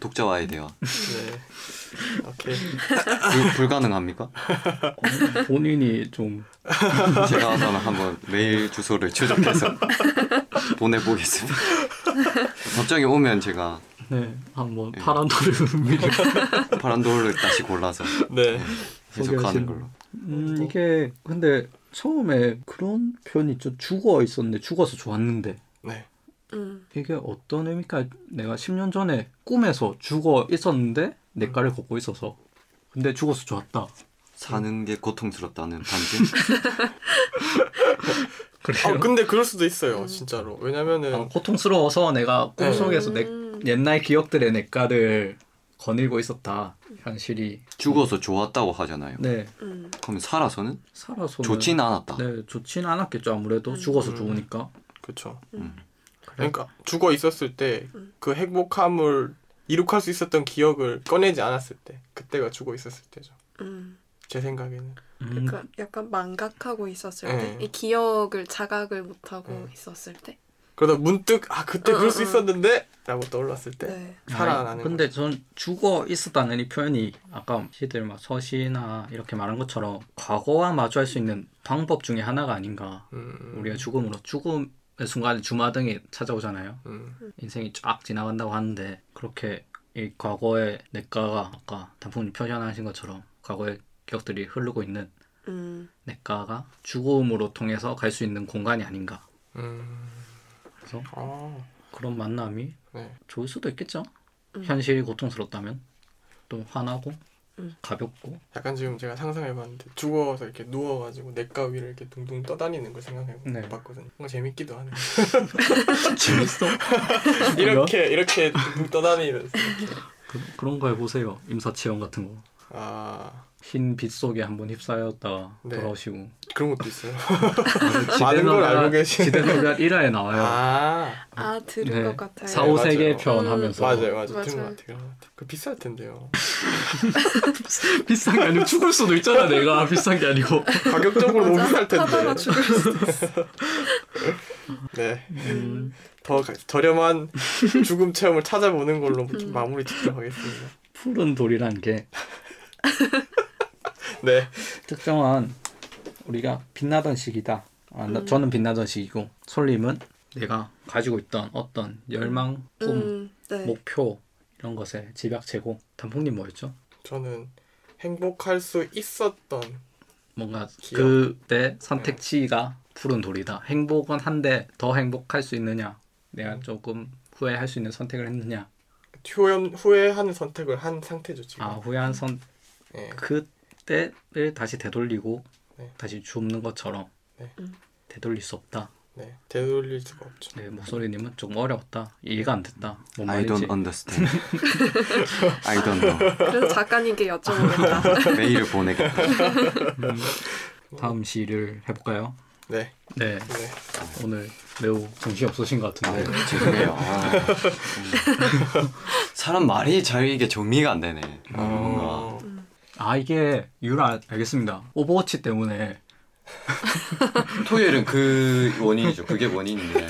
독자와의 대화 네. 오케이. 불, 불가능합니까? 본인이 좀 제가 그러면 한번 메일 주소를 추적해서 보내보겠습니다. 답장이 오면 제가 네, 한번 네. 파란 돌을 미리 파란 돌을 다시 골라서 네. 해석하는 소개하시는- 걸로. 음, 이게 근데 처음에 그런 표현이 있죠. 죽어 있었는데 죽어서 좋았는데 네. 음. 이게 어떤 의미일까? 내가 10년 전에 꿈에서 죽어 있었는데 내과를 걷고 있어서 근데 죽어서 좋았다. 사는 게 고통스럽다는 반증? 아 근데 그럴 수도 있어요, 진짜로. 왜냐면은 어, 고통스러워서 내가 꿈속에서 내 음. 옛날 기억들의 내과를 거닐고 있었다. 현실이 죽어서 좋았다고 하잖아요. 네 음. 그러면 살아서는 살아서 좋지는 않았다. 네 좋지는 않았겠죠 아무래도 죽어서 음. 좋으니까 그렇죠. 음. 그러니까 죽어 있었을 때 그 행복함을 이룩할 수 있었던 기억을 꺼내지 않았을 때 그때가 죽어 있었을 때죠. 음. 제 생각에는. 음, 그러니까 약간 망각하고 있었을 네. 때, 이 기억을 자각을 못 하고 네. 있었을 때. 그러다 문득 아 그때 응, 그럴 수 응, 응. 있었는데 라고 떠올랐을 때 네. 살아나는 근데 전 죽어 있었다는 이 표현이 아까 시들 막 서시나 이렇게 말한 것처럼 과거와 마주할 수 있는 방법 중에 하나가 아닌가. 음, 우리가 죽음으로 죽음의 순간에 주마등이 찾아오잖아요. 음, 인생이 쫙 지나간다고 하는데 그렇게 이 과거의 내과가 아까 단풍님 표현하신 것처럼 과거의 기억들이 흐르고 있는 음. 내과가 죽음으로 통해서 갈 수 있는 공간이 아닌가. 음. 그래서 아, 그런 만남이 네. 좋을 수도 있겠죠. 음. 현실이 고통스럽다면 또 화나고 음. 가볍고 약간 지금 제가 상상해봤는데 죽어서 이렇게 누워가지고 냇가 위를 이렇게 둥둥 떠다니는 걸 네. 생각해봤거든요. 뭔가 재밌기도 하네요. 재밌어. 이렇게 이렇게 둥둥 떠다니면서 이렇게. 그, 그런 거 해보세요. 임사체험 같은 거. 아 흰 빛 속에 한번 휩싸였다가 네. 돌아오시고. 그런 것도 있어요. 많은 걸 알고 계시네. 지대노별 1화에 나와요. 아 아, 들은 네. 것 같아요. 사오 맞아요. 세계 편 음. 하면서 맞아요, 맞아요. 맞아요. 들은 것 같아요. 그 비쌀 텐데요. 비싼 게 아니고 죽을 수도 있잖아 내가 비싼 게 아니고. 가격적으로 너무 비쌀 하다가 텐데. 죽을 수도 있어. 네, 음, 더 가- 저렴한 죽음 체험을 찾아보는 걸로 좀 음. 마무리 짓도록 하겠습니다. 푸른 돌이란 게 네, 특정한 우리가 빛나던 시기다. 아, 나- 음. 저는 빛나던 시기고 솔님은 내가 가지고 있던 어떤 열망, 꿈, 음, 네. 목표 이런 것에 집약체고 단풍님 뭐였죠? 저는 행복할 수 있었던 뭔가 기억. 네. 그때 선택지가 푸른 돌이다. 행복은 한데 더 행복할 수 있느냐? 내가 음. 조금 후회할 수 있는 선택을 했느냐? 후회, 후회하는 선택을 한 상태죠 지금. 아 후회한 선 네. 그 때를 다시 되돌리고 네. 다시 줍는 것처럼 네. 음. 되돌릴 수 없다. 네, 되돌릴 수가 없죠. 네, 목소리님은 조금 어려웠다. 이해가 안 됐다. 뭔 I 말인지. don't understand. I don't know. 그래서 작가님께 여쭤보겠다. 메일을 보내겠다. 음, 다음 시를 해볼까요? 네, 네, 네. 오늘 매우 정신 없으신 것 같은데. 죄송해요. 아, 음. 사람 말이 잘 이게 정리가 안 되네. 뭔가 어, 아 이게 이유를 알- 알겠습니다. 오버워치 때문에 토요일은 그 원인이죠. 그게 원인인데.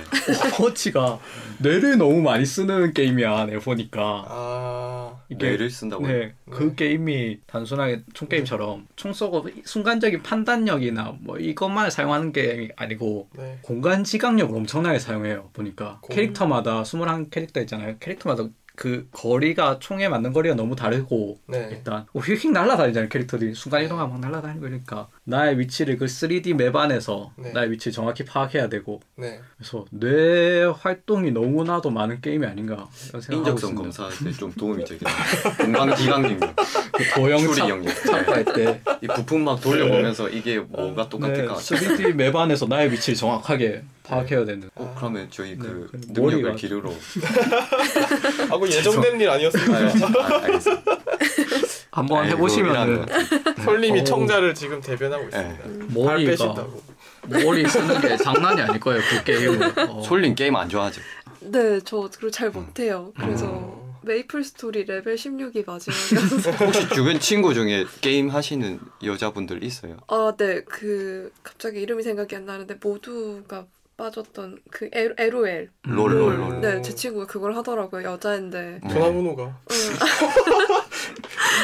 오버워치가 뇌를 너무 많이 쓰는 게임이야. 내 보니까 아, 이게 뇌를 쓴다고. 네, 그 네. 게임이 단순하게 총 게임처럼 총 쏘고 순간적인 판단력이나 뭐 이것만 사용하는 게임이 아니고 네, 공간 지각력을 엄청나게 사용해요. 보니까 공- 캐릭터마다 21 캐릭터 있잖아요. 캐릭터마다 그 거리가 총에 맞는 거리가 너무 다르고 네, 일단 어, 휙휙 날아다니잖아요 캐릭터들이 순간 이동하면 막 날아다니고 그러니까 나의 위치를 그 3D 맵 안에서 네. 나의 위치를 정확히 파악해야 되고 네. 그래서 뇌 활동이 너무나도 많은 게임이 아닌가 인적성 있습니다. 검사할 때 좀 도움이 되겠네. 공간 기강 능력, 그 도형 추리 참- 영역. 참가할 때이 부품 막 돌려보면서 이게 뭐가 네, 똑같을까? 3D 맵 안에서 나의 위치를 정확하게 파악해야 되는 어, 그러면 저희 그 네, 그 능력을 머리가- 기르러 아, 그 예정된 일 아, 아니었습니까? 아, 알겠습니다. 한번 아이고, 해보시면은 이라는 설님이 어우. 청자를 지금 대변하고 있습니다. 발 머리가 빼신다고. 머리 쓰는 게 장난이 아닐 거예요 그 게임은 어. 솔린 게임 안 좋아하죠? 네, 저 그리고 잘 못해요. 그래서 음. 메이플 스토리 레벨 16이 마지막이어서 혹시 주변 친구 중에 게임 하시는 여자분들 있어요? 아, 네, 그 갑자기 이름이 생각이 안 나는데 모두가 빠졌던 그 에- LOL. 롤, 롤, 롤. 네, 제 친구가 그걸 하더라고요. 여자인데. 음. 전화번호가. 응.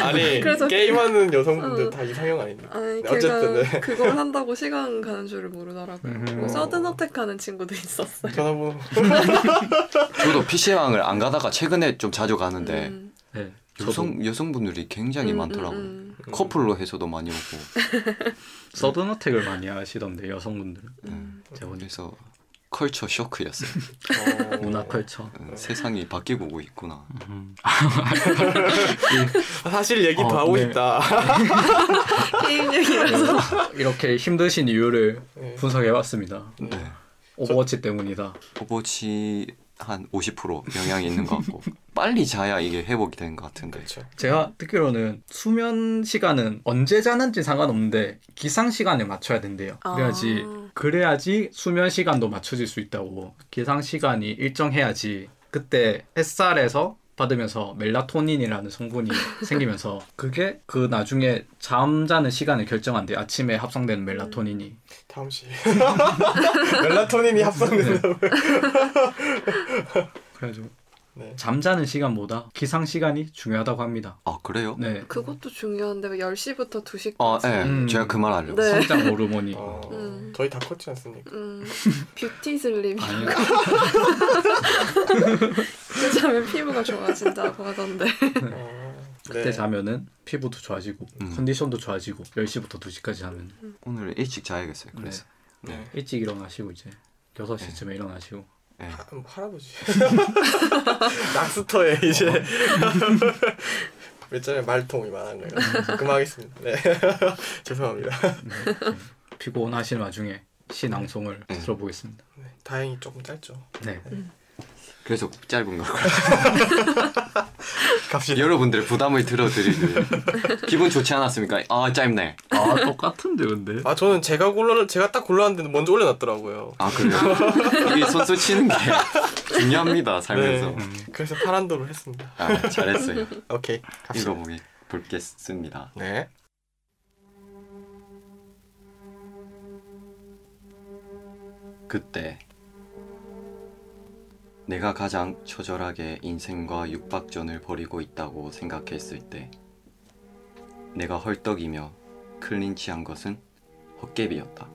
아니, 그래서- 게임하는 여성분들 어. 다 이상형 아닙니까? 아니, 네, 어쨌든, 네. 그걸 한다고 시간 가는 줄을 모르더라고요. 음. 그리고 서든 어택 하는 친구도 있었어요. 전화번호. 저도 PC방을 안 가다가 최근에 좀 자주 가는데 음, 네, 저도 여성 여성분들이 굉장히 음, 많더라고요. 음, 커플로 해서도 많이 오고. 서든 어택을 많이 하시던데 여성분들은 음. 제가 보니 그래서 컬처 쇼크였어요. 어. 문화 컬처 음, 세상이 바뀌고 오고 있구나. 음. 아, 사실 얘기 더 어, 하고 네. 싶다. 게임 얘기라서. 이렇게 힘드신 이유를 네. 분석해봤습니다. 네. 오버워치 때문이다. 오버워치 한 50% 영향이 있는 것 같고 빨리 자야 이게 회복이 되는 것 같은데 그렇죠. 제가 듣기로는 수면 시간은 언제 자는지 상관없는데 기상 시간에 맞춰야 된대요. 그래야지 아. 그래야지 수면 시간도 맞춰질 수 있다고. 기상 시간이 일정해야지 그때 햇살에서 받으면서 멜라토닌이라는 성분이 생기면서 그게 그 나중에 잠자는 시간을 결정한대. 아침에 합성되는 멜라토닌이. 다음 시. 멜라토닌이 합성된다고. 그래가지고 네. 잠자는 시간보다 기상 시간이 중요하다고 합니다. 아 그래요? 네. 그것도 중요한데 10시부터 2시까지. 아, 네. 음. 제가 그말 하려고. 네. 성장 호르몬이 어, 음. 저희 다 컸지 않습니까? 음, 뷰티 슬립. 아니 그 자면 피부가 좋아진다고 하던데. 어, 그때 네. 자면은 피부도 좋아지고 음. 컨디션도 좋아지고 10시부터 2시까지 자면 오늘 일찍 자야겠어요. 그래서. 네. 일찍 일어나시고 이제 6시쯤에 일어나시고 네. 하, 뭐 할아버지. 락스터에 이제 몇전에 말통이 많은 거예요. 그만하겠습니다. 네. 죄송합니다. 피곤하신 와중에 시 낭송을 네. 들어보겠습니다. 네. 다행히 조금 짧죠. 네. 그래서 짧은 걸. 갑시다. 여러분들의 부담을 들어드리는 기분 좋지 않았습니까? 아 짧네. 아 똑같은데 근데 아 저는 제가 골라 제가 딱 골랐는데 먼저 올려놨더라고요. 아 그래요? 이게 선수 치는 게 중요합니다 살면서. 네. 그래서 파란도를 했습니다. 아 잘했어요. 오케이. 갑시다. 읽어보기 볼겠습니다. 네. 그때 내가 가장 처절하게 인생과 육박전을 벌이고 있다고 생각했을 때 내가 헐떡이며 클린치한 것은 헛개비였다.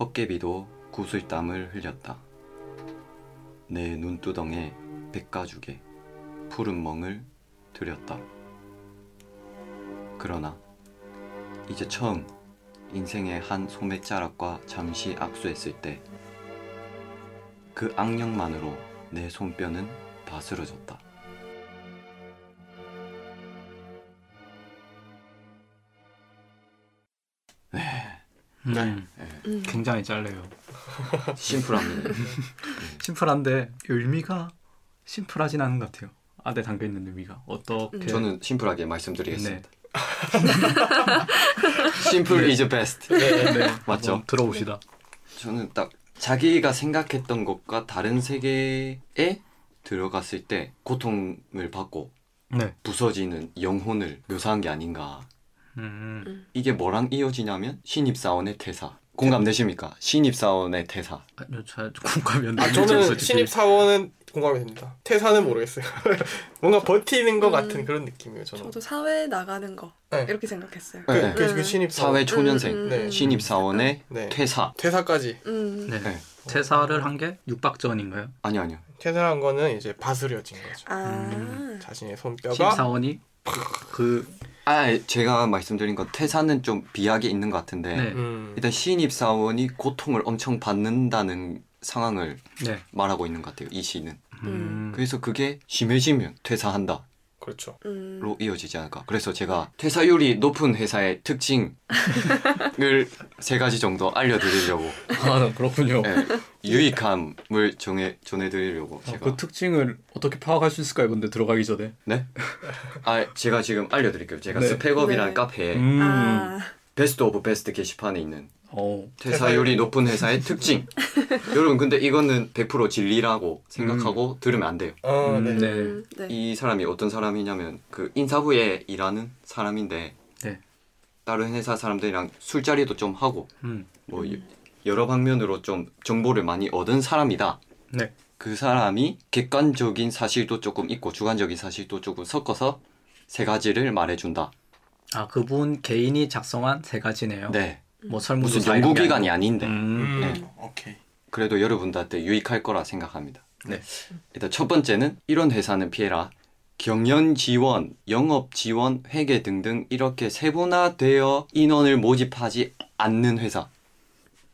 헛개비도 구슬땀을 흘렸다. 내 눈두덩에 백가죽에 푸른 멍을 들였다. 그러나 이제 처음 인생의 한 소매자락과 잠시 악수했을 때 그 악령만으로 내 손뼈는 바스러졌다. 음, 음. 굉장히 짧네요. 심플합니다. 심플한데 의미가 심플하진 않은 것 같아요. 안에 담겨 있는 의미가 어떻게 저는 심플하게 말씀드리겠습니다. 네. 심플 is best. 네. 네, 맞죠? 들어봅시다. 저는 딱 자기가 생각했던 것과 다른 세계에 들어갔을 때 고통을 받고 네. 부서지는 영혼을 묘사한 게 아닌가. 음, 이게 뭐랑 이어지냐면 신입사원의 퇴사. 공감되십니까? 신입사원의 퇴사. 아니요, 잘 공감이 아안 저는 솔직히. 신입 사원은 공감이 됩니다. 퇴사는 모르겠어요. 뭔가 버티는 것 같은 음. 그런 느낌이에요. 저는. 저도 사회에 나가는 거 네. 이렇게 생각했어요. 그, 네. 그, 그 음. 신입 사원. 사회 초년생. 음, 음, 네. 음. 신입사원의 네. 퇴사. 퇴사까지. 음. 네. 네. 퇴사를 한게 육박전인가요? 아니요, 아니요. 퇴사한 거는 이제 바스려진 거죠. 아. 음. 자신의 손뼈가 신입사원이 그 아, 제가 말씀드린 건 퇴사는 좀 비약이 있는 것 같은데 네. 음. 일단 신입 사원이 고통을 엄청 받는다는 상황을 네. 말하고 있는 것 같아요. 이 시는. 음. 그래서 그게 심해지면 퇴사한다로 그렇죠. 음. 이어지지 않을까. 그래서 제가 퇴사율이 높은 회사의 특징을 세 가지 정도 알려드리려고 아 그렇군요. 네, 유익함을 정해 전해드리려고 어, 제가 그 특징을 어떻게 파악할 수 있을까요? 근데 들어가기 전에. 네? 아 제가 지금 알려드릴게요. 제가 네. 스펙업이라는 네. 카페에 음. 아. best of best 게시판에 있는 어. 퇴사율이 높은 회사의 특징. 여러분 근데 이거는 100% 진리라고 생각하고 들으면 안 돼요. 어, 음, 네. 네. 음, 네. 이 사람이 어떤 사람이냐면 그 인사부에 일하는 사람인데 네. 다른 회사 사람들이랑 술자리도 좀 하고 음. 뭐 여- 여러 방면으로 좀 정보를 많이 얻은 사람이다. 네. 그 사람이 객관적인 사실도 조금 있고 주관적인 사실도 조금 섞어서 세 가지를 말해준다. 아 그분 개인이 작성한 세 가지네요. 네. 뭐 설문조사 무슨 연구기관이. 아닌데 음. 음. 네. 오케이. 그래도 여러분들한테 유익할 거라 생각합니다. 네. 일단 첫 번째는 이런 회사는 피해라. 경연 지원, 영업 지원, 회계 등등 이렇게 세분화되어 인원을 모집하지 않는 회사.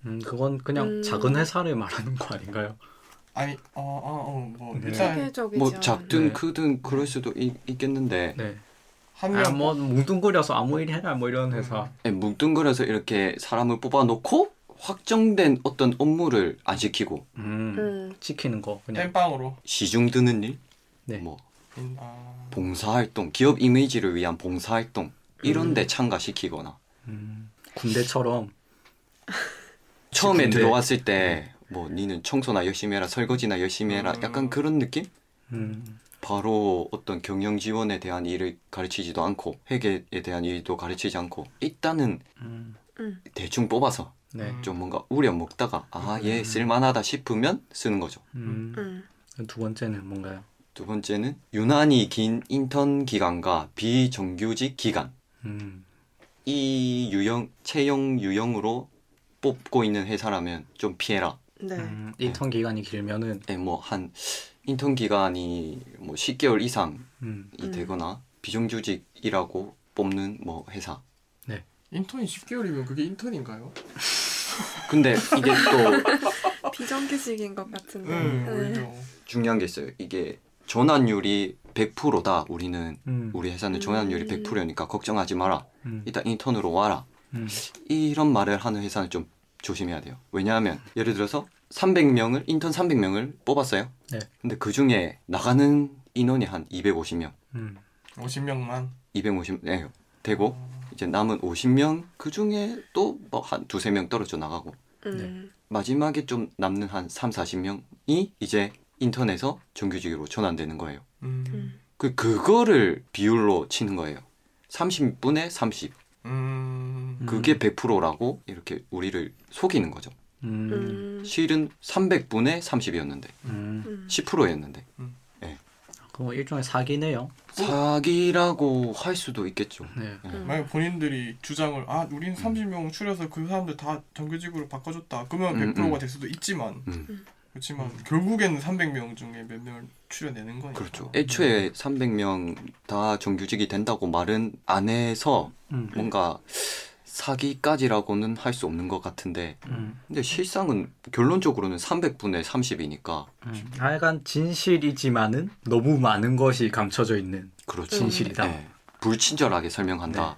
음, 그건 그냥 음. 작은 회사를 말하는 거 아닌가요? 아니 어 어 어 뭐 네. 일단 뭐. 작든 네. 크든 그럴 수도 있, 겠는데 네. 한 아, 명. 뭐 뭉뚱그려서 아무 일 해라 뭐 이런 회사. 예, 뭉뚱그려서 이렇게 사람을 뽑아놓고 확정된 어떤 업무를 안 시키고 음. 음. 지키는 거 그냥. 땜빵으로. 시중 드는 일, 네. 뭐 음, 아. 봉사활동, 기업 이미지를 위한 봉사활동 이런 음. 데 참가시키거나 음. 군대처럼. 처음에 근데- 들어왔을 때 뭐 니는 청소나 열심히 해라 설거지나 열심히 해라 음. 약간 그런 느낌? 음. 바로 어떤 경영 지원에 대한 일을 가르치지도 않고 회계에 대한 일도 가르치지 않고 일단은 음. 음. 대충 뽑아서 네. 음. 좀 뭔가 우려 먹다가 아얘 쓸만하다 싶으면 쓰는 거죠. 음. 음. 두 번째는 뭔가요? 두 번째는 유난히 긴 인턴 기간과 비정규직 기간 음. 이 유형 채용 유형으로 뽑고 있는 회사라면 좀 피해라. 네. 음. 인턴 기간이 길면은 예, 뭐한 인턴 기간이 뭐 10개월 이상이 음. 음. 되거나 비정규직이라고 뽑는 뭐 회사. 인턴이 10개월이면 그게 인턴인가요? 근데 이게 또 비정규직인 것 같은데. 음, 네. 오히려. 중요한 게 있어요. 이게 전환율이 100%다. 우리는 음. 우리 회사는 음. 전환율이 100%니까 걱정하지 마라. 음. 일단 인턴으로 와라. 음. 이런 말을 하는 회사는 좀 조심해야 돼요. 왜냐하면 예를 들어서 300명을 인턴 300명을 뽑았어요. 네. 근데 그 중에 나가는 인원이 한 250명, 음. 50명만. 250 네, 되고 이제 남은 50명 그 중에 또 뭐 한 두세 명 떨어져 나가고 음. 마지막에 좀 남는 한 3, 40명이 이제 인턴에서 정규직으로 전환되는 거예요. 음. 음. 그 그거를 비율로 치는 거예요. 30분의 30. 음. 음. 그게 100%라고 이렇게 우리를 속이는 거죠. 음. 음. 실은 300분의 30이었는데 음. 음. 10%였는데 그거 일종의 사기네요. 사기라고 할 수도 있겠죠. 네. 네. 음. 만약 본인들이 주장을 아 우린 30명 추려서 그 사람들 다 정규직으로 바꿔줬다 그러면 음, 100%가 음. 될 수도 있지만 음, 그렇지만 결국에는 300명 중에 몇 명을 추려내는 거니까 그렇죠. 애초에 300명 다 정규직이 된다고 말은 안 해서 음. 뭔가 사기까지라고는 할 수 없는 것 같은데 음. 근데 실상은 결론적으로는 300분의 30이니까 음. 하여간 진실이지만은 너무 많은 것이 감춰져 있는 그렇죠. 진실이다. 네. 불친절하게 설명한다.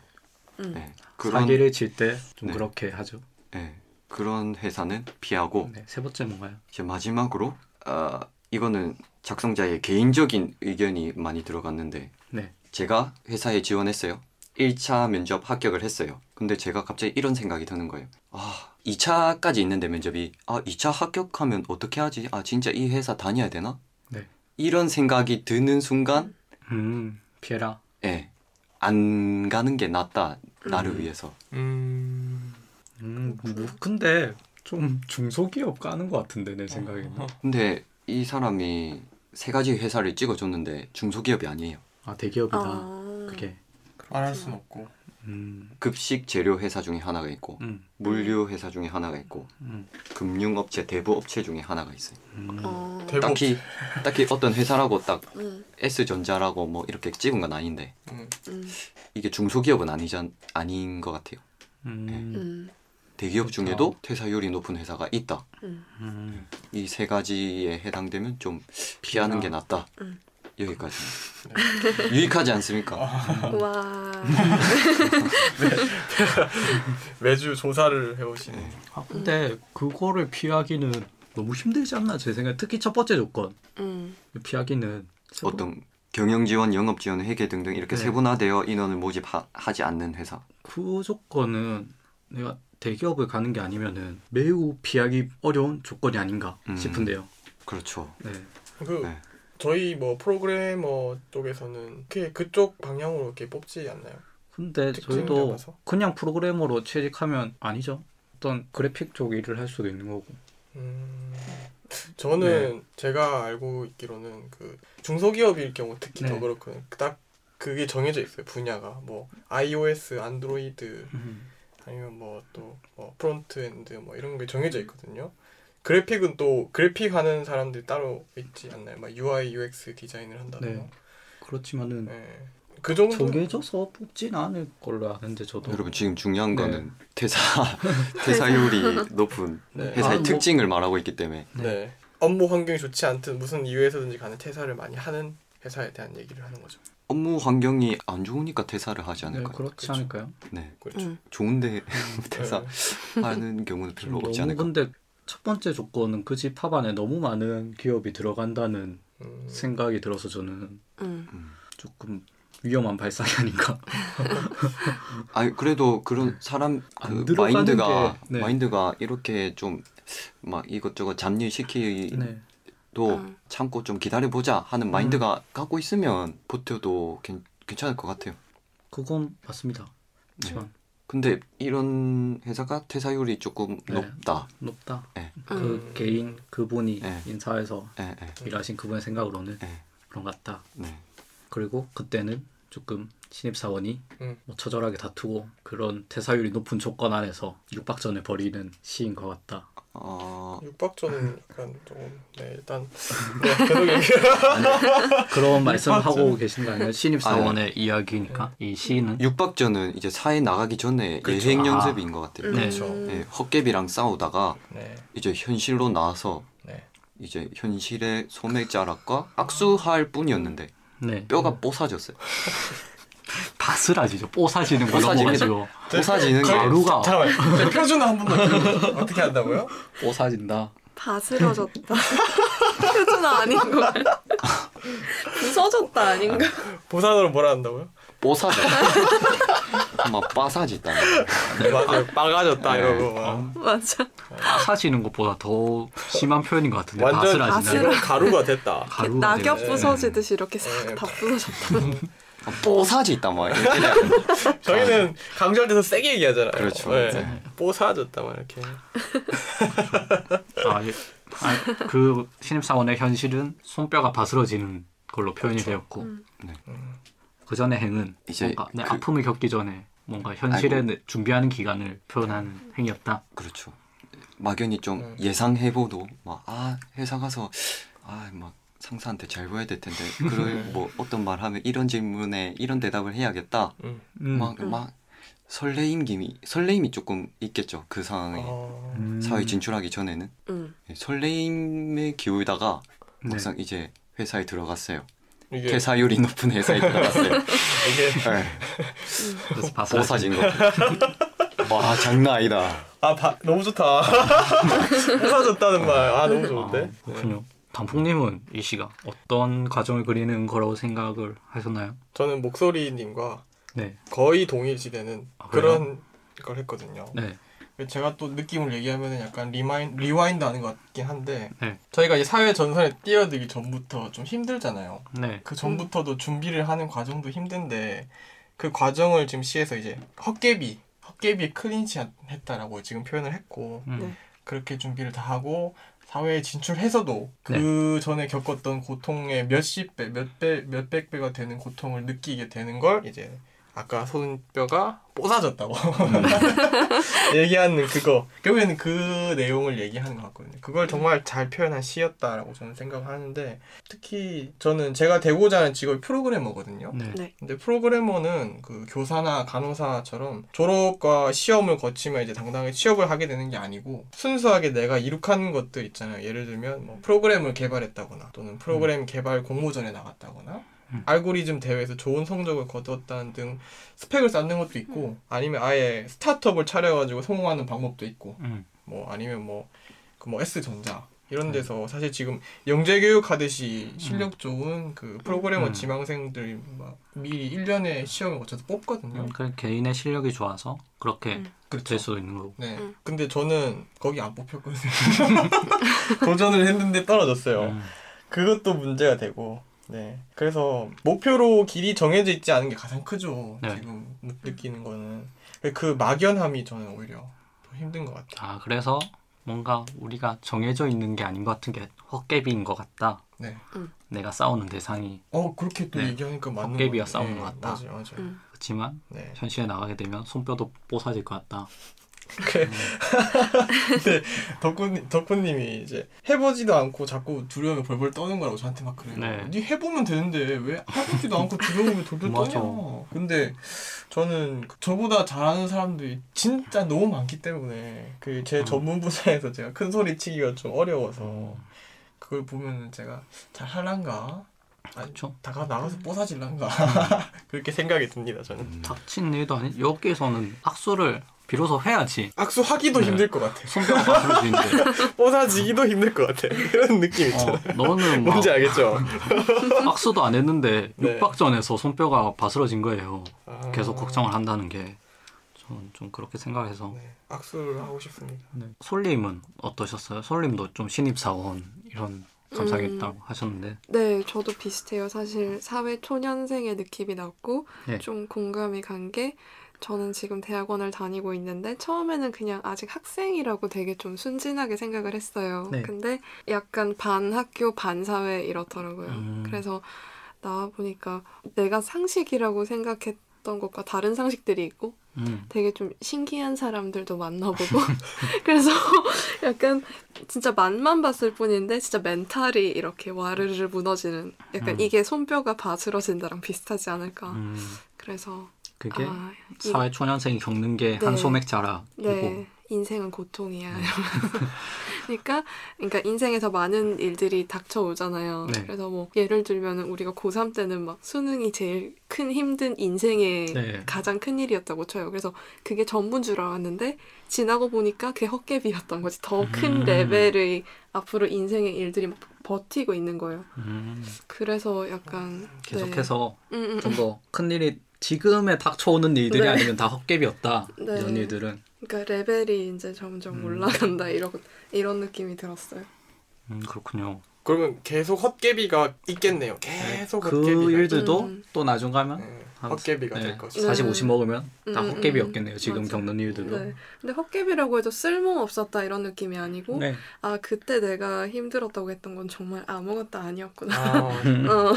음. 네. 그런 사기를 칠 때좀 네. 그렇게 하죠. 네. 그런 회사는 피하고 네. 세 번째 뭔가요? 이제 마지막으로 어, 이거는 작성자의 개인적인 의견이 많이 들어갔는데 네. 제가 회사에 지원했어요. 1차 면접 합격을 했어요. 근데 제가 갑자기 이런 생각이 드는 거예요. 아, 2차까지 있는데 면접이 아, 2차 합격하면 어떻게 하지? 아, 진짜 이 회사 다녀야 되나? 네. 이런 생각이 드는 순간 음. 피해라. 예. 안 가는 게 낫다. 나를 음. 위해서. 음. 음. 뭐, 근데 좀 중소기업 까는 것 같은데 내 생각에는. 어. 근데 이 사람이 세 가지 회사를 찍어줬는데 중소기업이 아니에요. 아 대기업이다. 아. 그게. 말할 순 없고 음. 급식 재료 회사 중에 하나가 있고 음. 물류 회사 중에 하나가 있고 음. 금융 업체 대부 업체 중에 하나가 있어요. 음. 어. 딱히 딱히 어떤 회사라고 딱 음. S전자라고 뭐 이렇게 찍은 건 아닌데 음. 음. 이게 중소기업은 아니전 아닌 것 같아요. 음. 음. 대기업 그렇죠. 중에도 퇴사율이 높은 회사가 있다. 이 세 가지에 해당되면 좀 피하는 게 낫다. 음. 여기까지. 유익하지 않습니까? 와. 매 주 조사를 해오시네 아 근데 그거를 피하기는 너무 힘들지 않나 제 생각. 특히 첫 번째 조건 음. 네. 피하기는 어떤 경영 지원, 영업 지원, 회계 등등 이렇게 네. 세분화되어 인원을 모집하지 않는 회사. 그 조건은 내가 대기업을 가는 게 아니면은 매우 피하기 어려운 조건이 아닌가 음. 싶은데요. 그렇죠. 네. 그 네. 저희 뭐 프로그래머 쪽에서는 그게 그쪽 방향으로 이렇게 뽑지 않나요? 근데 저희도 잡아서? 그냥 프로그래머로 취직하면 아니죠. 어떤 그래픽 쪽 일을 할 수도 있는 거고. 음, 저는 제가 알고 있기로는 그 중소기업일 경우 특히 네. 더 그렇거든요. 딱 그게 정해져 있어요 분야가 뭐 iOS, 안드로이드 아니면 뭐또뭐 front-end 뭐 이런 게 정해져 있거든요. 그래픽은 또 그래픽 하는 사람들이 따로 있지 않나요? 막 UI, UX 디자인을 한다거나. 네. 그렇지만은 네. 그 정도. 정해져서 뽑진 않을 걸로 아는데 저도. 여러분 지금 중요한 네. 거는 퇴사 퇴사율이 높은 네. 회사의 아, 뭐- 특징을 말하고 있기 때문에 네. 업무 환경이 좋지 않든 무슨 이유에서든지 간에 퇴사를 많이 하는 회사에 대한 얘기를 하는 거죠. 업무 환경이 안 좋으니까 퇴사를 하지 네, 않을까요? 그렇지 그렇죠. 않을까요? 네. 그렇죠. 음. 좋은데 네. 퇴사하는 경우는 별로 없지 않을까? 근데 첫 번째 조건은 그 집 합안에 너무 많은 기업이 들어간다는 음, 생각이 들어서 저는 음. 음. 조금 위험한 발상이 아닌가. 아 그래도 그런 사람 안그 마인드가 게, 네. 마인드가 이렇게 좀 막 이것저것 잡일 시키 네. 음. 참고 좀 기다려 보자 하는 마인드가 갖고 있으면 버텨도 괜, 괜찮을 것 같아요. 그건 맞습니다. 네. 하지만 근데 이런 회사가 퇴사율이 조금 네. 높다. 높다. 예, 그 음. 개인 그분이 네. 인사에서 예, 예, 일하신 그분의 생각으로는 예. 그런 것 같다. 네. 그리고 그때는 조금 신입 사원이 음. 뭐 처절하게 다투고 그런 퇴사율이 높은 조건 안에서 육박전을 벌이는 시인 것 같다. 어, 육박전은 약간 조금 네 일단 네, 계속 얘기. 그런 말씀 육박전. 하고 계신 거 아니에요? 신입사원의 이야기니까 이 시인은 육박전은 이제 사회 나가기 전에 그쵸. 예행 아. 연습인 것 같아요. 네. 그렇죠. 예, 헛개비랑 싸우다가 네, 이제 현실로 나와서 네. 이제 현실의 소맥자락과 악수할 뿐이었는데 네 뼈가 뽀사졌어요. 바스라지죠. 뽀사지는 거 넘어가지고 뽀사지는 게 가루가 잠깐만. 네, 표준어 한 번만. 어떻게 한다고요? 뽀사진다. 바스러졌다. 표준어 아닌 거. 부서졌다 아닌가? 보산으로 뭐라 한다고요? 뽀사져. 막 빠사지다. 맞아요. 빠가졌다 네. 이러고 막. 맞아. 빠사지는 것보다 더 심한 표현인 것 같은데 완전 바스라진다. 바스라- 가루가 됐다. 가루가 낙엽. 부서지듯이 이렇게 네. 싹다 부서졌다. 뽀사지다 막 이렇게. 저희는 강조할 때도 세게 얘기하잖아요. 그렇죠. 네. 네. 뽀사졌다 막 이렇게. 아, 예. 아, 그 신입사원의 현실은 손뼈가 바스러지는 걸로 표현이 되었고 음. 그 전의 행은 이제 뭔가 내 그- 아픔을 겪기 전에 뭔가 현실에 내- 준비하는 기간을 표현한 행위였다. 그렇죠. 막연히 좀 음. 예상해보도 막 아 회사 가서 아막 상사한테 잘 보여야 될 텐데 그럴 뭐 어떤 말 하면 이런 질문에 이런 대답을 해야겠다. 음. 막 음. 막 설레임 김이 설레임이 조금 있겠죠 그 상황에 어... 음. 사회 진출하기 전에는 음. 예, 설레임에 기울다가 네. 막상 이제 회사에 들어갔어요. 이게 퇴사율이 높은 회사에 들어갔어요. 이게 네. 그래서 바스라진 뽀사진 거. 와 장난 아니다. 아 바, 너무 좋다. 뽀사졌다는 말. 아 너무 아, 좋은데. 그렇군요. 단풍님은 이 시가 어떤 과정을 그리는 거라고 생각을 하셨나요? 저는 목소리님과 네, 거의 동일시되는 아? 그런 걸 했거든요. 네, 제가 또 느낌을 얘기하면 약간 remind rewind 하는 것 같긴 한데 네. 저희가 이제 사회 전선에 뛰어들기 전부터 좀 힘들잖아요. 네, 그 전부터도 준비를 하는 과정도 힘든데 그 과정을 지금 시에서 이제 헛개비 헛개비 클린치 했다라고 지금 표현을 했고 음, 네. 그렇게 준비를 다 하고 사회에 진출해서도 그 전에 겪었던 고통의 몇십 배, 몇 배, 몇백 배가 되는 고통을 느끼게 되는 걸 이제 아까 손뼈가 뽀사졌다고 얘기하는 그거 결국에는 그 내용을 얘기하는 것 같거든요. 그걸 정말 잘 표현한 시였다라고 저는 생각을 하는데 특히 저는 제가 되고자 하는 직업이 프로그래머거든요. 네, 네. 근데 프로그래머는 그 교사나 간호사처럼 졸업과 시험을 거치면 이제 당당하게 취업을 하게 되는 게 아니고 순수하게 내가 이룩한 것들 있잖아요. 예를 들면 뭐 프로그램을 개발했다거나 또는 프로그램 개발 공모전에 나갔다거나 음. 알고리즘 대회에서 좋은 성적을 거두었다는 등 스펙을 쌓는 것도 있고 아니면 아예 스타트업을 차려가지고 성공하는 방법도 있고 음, 뭐 아니면 뭐그 뭐 S전자 이런 데서 사실 지금 영재 교육 하듯이 실력 좋은 그 프로그래머 음. 지망생들 막 미리 1년에 시험을 거쳐서 뽑거든요. 음, 그 개인의 실력이 좋아서 그렇게 음. 그렇죠. 될 수도 있는 거고. 네. 음. 근데 저는 거기 안 뽑혔거든요. 도전을 했는데 떨어졌어요. 음, 그것도 문제가 되고. 네. 그래서 목표로 길이 정해져 있지 않은 게 가장 크죠. 네. 지금 느끼는 거는. 그 막연함이 저는 오히려 더 힘든 것 같아요. 아 그래서 뭔가 우리가 정해져 있는 게 아닌 것 같은 게 헛개비인 것 같다. 네. 내가 싸우는 대상이 어 그렇게 또 네. 얘기하니까 맞는 헛개비와. 싸우는 네, 것 같다. 맞아요, 맞아요. 음. 그렇지만 네. 현실에 나가게 되면 손뼈도 뽀사질 것 같다. 근데 덕분 덕분님이 이제 해보지도 않고 자꾸 두려움에 벌벌 떠는 거라고 저한테 막 그래요. 네. 네 해보면 되는데 왜 해보지도 않고 두려움에 돌돌. 떠냐. 근데 저는 저보다 잘하는 사람들이 진짜 너무 많기 때문에 그제 음. 전문 분야에서 제가 큰 소리 치기가 좀 어려워서 그걸 보면 제가 잘 할란가? 아니, 그렇죠. 다가 나가서 뽀사질란가? 그렇게 생각이 듭니다 저는. 음. 닥친 일도 아니 여기에서는 악수를 비로소 해야지. 악수하기도 네. 힘들 것 같아. 손뼈가 바스러지는데 뽀사지기도 힘들 것 같아. 그런 느낌 있잖아. 어, 너는 막 뭔지 알겠죠? 악수도 안 했는데 네. 육박전에서 손뼈가 바스러진 거예요. 아. 계속 걱정을 한다는 게 저는 좀 그렇게 생각해서 네, 악수를 하고 싶습니다. 네. 솔님은 어떠셨어요? 솔님도 좀 신입사원 이런 감상이 음. 있다고 하셨는데 네, 저도 비슷해요. 사실 사회 초년생의 느낌이 났고 네. 좀 공감이 간 게 저는 지금 대학원을 다니고 있는데 처음에는 그냥 아직 학생이라고 되게 좀 순진하게 생각을 했어요. 네. 근데 약간 반 학교 반 사회 이렇더라고요. 음. 그래서 나와 보니까 내가 상식이라고 생각했던 것과 다른 상식들이 있고 음. 되게 좀 신기한 사람들도 만나보고 그래서 약간 진짜 맛만 봤을 뿐인데 진짜 멘탈이 이렇게 와르르 무너지는 약간 음. 이게 손뼈가 바스러진다랑 비슷하지 않을까 음. 그래서 그게 아, 이- 사회 초년생이 겪는 게 네. 한 소맥 자락이고 네 인생은 고통이야 그러니까 그러니까 인생에서 많은 일들이 닥쳐오잖아요 네. 그래서 뭐 예를 들면 우리가 고3 때는 막 수능이 제일 큰 힘든 인생의 네. 가장 큰 일이었다고 쳐요. 그래서 그게 전부인 줄 알았는데 지나고 보니까 그게 헛개비였던 거지. 더큰 음. 레벨의 앞으로 인생의 일들이 막 버티고 있는 거예요. 음. 그래서 약간 계속해서 네. 음, 음, 좀더 큰 일이 지금에 닥쳐오는 일들이 네. 아니면 다 헛개비였다 네. 이런 일들은 그러니까 레벨이 이제 점점 음. 올라간다 이런 이런 느낌이 들었어요. 음, 그렇군요 그러면 계속 헛개비가 있겠네요. 계속 그 헛개비가. 일들도 음. 또 나중 가면 네, 한- 헛개비가 네, 될 거죠. 40, 네. 50 먹으면 다 음, 헛개비였겠네요 지금 맞아. 겪는 일들도 네. 근데 헛개비라고 해도 쓸모 없었다 이런 느낌이 아니고 네. 아 그때 내가 힘들었다고 했던 건 정말 아무것도 아니었구나. 아, 어,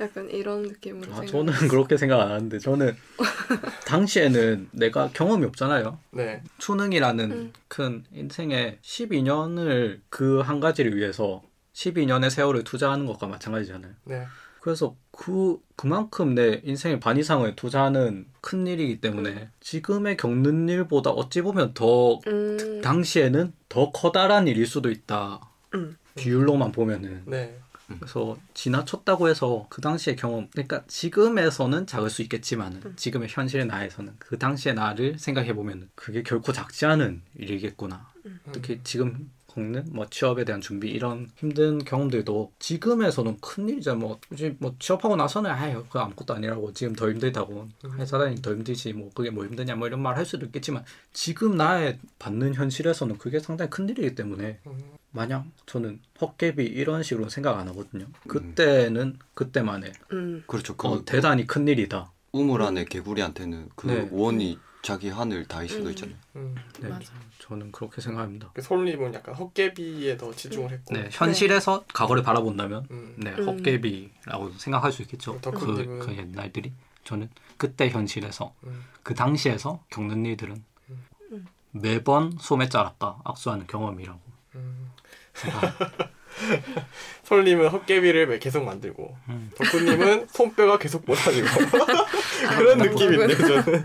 약간 이런 느낌으로 아. 저는 그렇게 생각 안 하는데 저는 당시에는 내가 경험이 없잖아요. 네. 수능이라는 음. 큰 인생의 12년을 그 한 가지를 위해서 12년의 세월을 투자하는 것과 마찬가지잖아요. 네. 그래서 그 그만큼 내 인생의 반 이상을 투자하는 큰 일이기 때문에 지금의 겪는 일보다 어찌 보면 더 음, 당시에는 더 커다란 일일 수도 있다. 음. 비율로만 보면은 네. 그래서 지나쳤다고 해서 그 당시의 경험 그러니까 지금에서는 작을 수 있겠지만 음. 은 지금의 현실의 나에서는 그 당시의 나를 생각해 보면 그게 결코 작지 않은 일이겠구나 음. 특히 지금 겪는 뭐 취업에 대한 준비 이런 힘든 경험들도 지금에서는 큰 일이죠 뭐 굳이 뭐 취업하고 나서는 아유 그 아무것도 아니라고 지금 더 힘들다고 회사 다니기 더 힘들지 뭐 그게 뭐 힘드냐 뭐 이런 말 할 수도 있겠지만 지금 나의 받는 현실에서는 그게 상당히 큰 일이기 때문에 음, 마냥 저는 헛개비 이런 식으로 생각 안 하거든요. 그때는 그때만의 음. 그렇죠. 그 어, 대단히 큰 일이다. 우물 안에 개구리한테는 그 네. 원이 자기 하늘 다일 수도 음. 있잖아요. 음. 네, 맞아. 저는 그렇게 생각합니다. 그 솔님은 약간 헛개비에 더 집중을 했고. 네, 현실에서 과거를 바라본다면 음. 네, 음. 헛개비라고 생각할 수 있겠죠. 그, 그 옛날들이 저는 그때 현실에서 음. 그 당시에서 겪는 일들은 음. 매번 소매 짜랐다 악수하는 경험이라고 음. 생각. 솔님은 헛개비를 매- 계속 만들고 음. 덕후님은 손뼈가 계속 못하지고 그런 느낌인데 저는.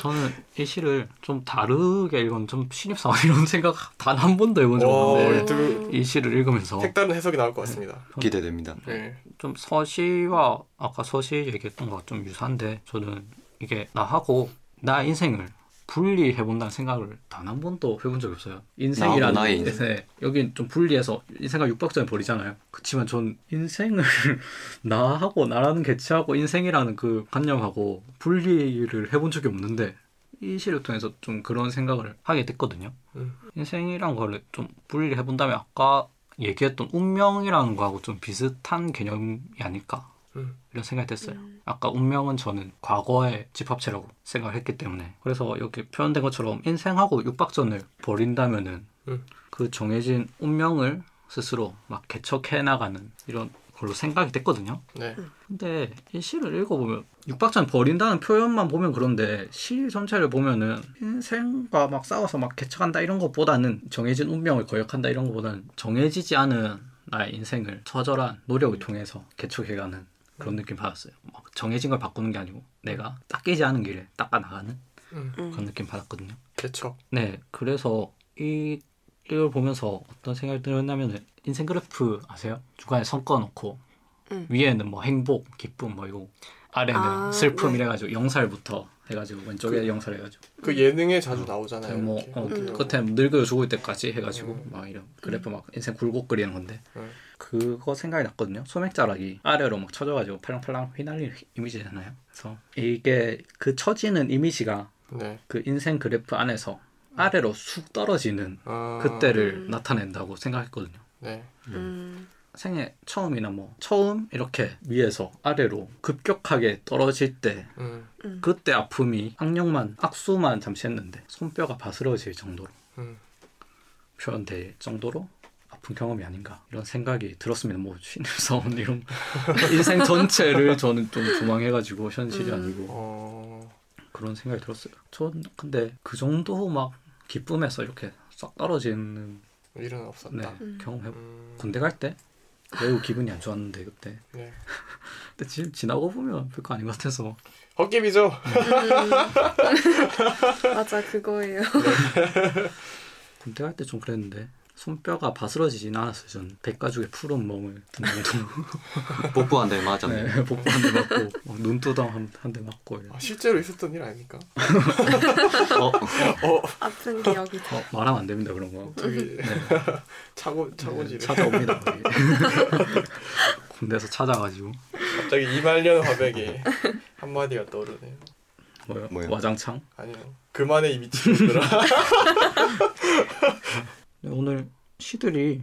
저는 이 시를 좀 다르게 읽은 좀 신입사원 이런 생각 단 한 번도 해본 적 와, 없는데 두- 이 시를 읽으면서 색다른 해석이 나올 것 같습니다. 기대됩니다. 네. 좀 서시와 아까 서시 얘기했던 거와 좀 유사한데 저는 이게 나하고 나 인생을 분리해 본다는 생각을 단 한 번도 해본 적이 없어요. 인생이라는 나의 인생. 네, 여긴 좀 분리해서 인생과 육박전에 버리잖아요. 그렇지만 전 인생을 나하고 나라는 개체하고 인생이라는 그 관념하고 분리를 해본 적이 없는데 이 시를 통해서 좀 그런 생각을 하게 됐거든요. 음. 인생이란 거를 좀 분리해 본다면 아까 얘기했던 운명이라는 거하고 좀 비슷한 개념이 아닐까 음. 이런 생각이 됐어요. 음. 아까 운명은 저는 과거의 집합체라고 생각을 했기 때문에 그래서 여기 표현된 것처럼 인생하고 육박전을 벌인다면은 음. 그 정해진 운명을 스스로 막 개척해 나가는 이런 걸로 생각이 됐거든요. 네. 근데 이 시를 읽어보면 육박전 버린다는 표현만 보면 그런데 시 전체를 보면은 인생과 막 싸워서 막 개척한다 이런 것보다는 정해진 운명을 거역한다 이런 것보다는 정해지지 않은 나의 인생을 처절한 노력을 통해서 개척해가는 그런 느낌 받았어요. 막 정해진 걸 바꾸는 게 아니고 내가 닦이지 않은 길을 닦아 나가는 음. 그런 느낌 받았거든요. 개척. 네, 그래서 이 이걸 보면서 어떤 생각이 들었냐면은 인생 그래프 아세요? 중간에 선 꺼놓고 음. 위에는 뭐 행복, 기쁨 뭐 이거 아래는 아, 슬픔 네. 이래가지고 영살부터 해가지고 왼쪽에 영살 해가지고 그 예능에 자주 나오잖아요. 뭐. 어, 음. 끝에 늙어 죽을 때까지 해가지고 음. 막 이런 그래프 막 인생 굴곡 그리는 건데 음. 그거 생각이 났거든요. 소맥자락이 아래로 막 쳐져가지고 팔랑팔랑 휘날리는 이미지잖아요. 그래서 이게 그 처지는 이미지가 네. 그 인생 그래프 안에서 아래로 쑥 떨어지는 아, 그때를 음. 나타낸다고 생각했거든요. 네. 음. 생애 처음이나 뭐 처음 이렇게 위에서 아래로 급격하게 떨어질 때 음. 음. 그때 아픔이 악령만 악수만 잠시 했는데 손뼈가 바스러질 정도로 음. 표현될 정도로 아픈 경험이 아닌가 이런 생각이 들었습니다. 뭐 신입사원 이런 인생 전체를 저는 좀 조망해가지고 현실이 음. 아니고 어. 그런 생각이 들었어요. 전 근데 그 정도 막 기쁨에서 이렇게 싹 떨어지는 일은 없었다. 네, 음. 경험해 음. 군대 갈 때 매우 기분이 안 좋았는데 그때 네. 근데 지금 지나고 보면 별거 아닌 것 같아서 헛개비죠. 음. 맞아 그거예요. 군대 갈 때 좀 그랬는데 손뼈가 바스러지진 않았어요. 전 백가죽의 푸른 멍을 든 정도 뽀뽀 한대 맞았네. 네, 복부 한 대 맞고 막 눈두덩 한 대 맞고 아, 실제로 있었던 일 아닙니까? 어, 어, 아픈 기억이 다. 어, 말하면 안 됩니다 그런 거. 저기 네, 차고 네, 차고지를 찾아옵니다. 군대에서 찾아가지고 갑자기 이말년 화백에 한 마디가 떠오르네요. 뭐요? 뭐요? 와장창. 아니요. 그만의 이 미친놈들아. 네, 오늘 시들이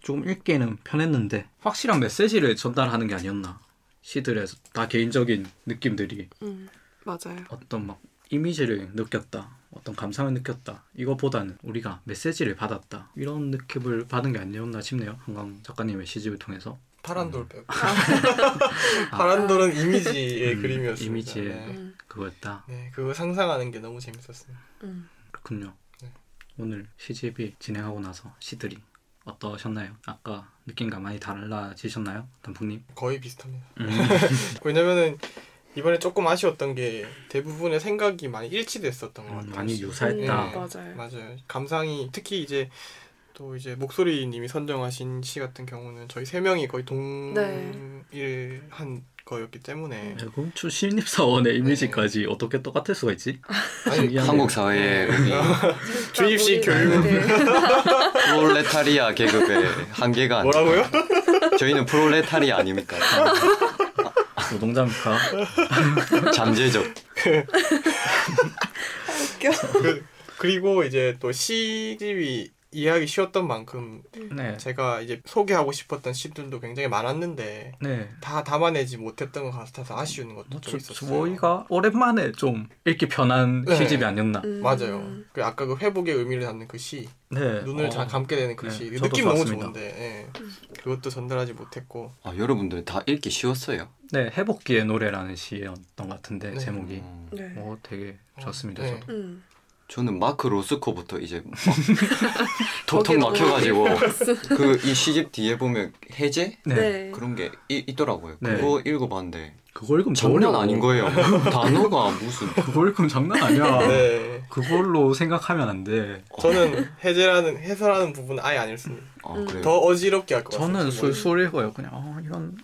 조금 읽기에는 편했는데 확실한 메시지를 전달하는 게 아니었나. 시들에서 다 개인적인 느낌들이 음 맞아요. 어떤 막 이미지를 느꼈다, 어떤 감상을 느꼈다. 이거보다는 우리가 메시지를 받았다. 이런 느낌을 받은 게 아니었나 싶네요. 한강 작가님의 시집을 통해서. 파란돌 빼고. 파란돌은 이미지의 음, 그림이었습니다. 이미지의. 네. 음, 그거였다. 네, 그거 상상하는 게 너무 재밌었어요. 음. 그렇군요. 네. 오늘 시집이 진행하고 나서 시들이 어떠셨나요? 아까 느낌과 많이 달라지셨나요? 단풍님? 거의 비슷합니다. 음. 왜냐면은 이번에 조금 아쉬웠던 게 대부분의 생각이 많이 일치됐었던 것 음, 같아요. 많이 유사했다. 음, 맞아요. 맞아요. 감상이 특히 이제 또 이제 목소리님이 선정하신 시 같은 경우는 저희 세 명이 거의 동일한 거였기 때문에 대공추 신입사원의 이미지까지 어떻게 똑같을 수가 있지? 아니 신기하네요. 한국 사회의 우리 주입식 교육. 프롤레타리아 계급의 한계가 아니- 뭐라고요? 저희는 프롤레타리아 아닙니까? 노동자입니까? 잠재적. 웃겨. 그, 그리고 이제 또 시집이 이해하기 쉬웠던 만큼 네. 제가 이제 소개하고 싶었던 시들도 굉장히 많았는데 네. 다 담아내지 못했던 것 같아서 아쉬운 것도 뭐, 좀 저, 있었어요. 저희가 오랜만에 좀 읽기 편한 네. 시집이 아니었나. 음. 맞아요. 그 아까 그 회복의 의미를 담는 그 시, 네. 눈을 어, 잘 감게 되는 그 네, 시, 저도 느낌 너무. 좋은데 예. 그것도 전달하지 못했고 아, 여러분들 다 읽기 쉬웠어요. 네, 회복기의 노래라는 시였던 것 같은데 네. 제목이. 음, 네. 오, 되게 좋았습니다. 네. 저도. 음. 저는 마크 로스코부터 이제 톡톡 막혀가지고 그 이 시집 뒤에 보면 해제 네. 네. 그런 게 이- 있더라고요. 네. 그거 읽어봤는데 그걸 읽으면 장난 어려워. 아닌 거예요. 단어가 무슨 그걸 읽으면 장난 아니야. 네. 그걸로 생각하면 안 돼. 저는 해제라는 해설하는 부분은 아예 안 읽습니다. 아, 음. 그래요. 더 어지럽게 할 것 같아요. 저는. 술술 읽어요. 그냥 어, 이런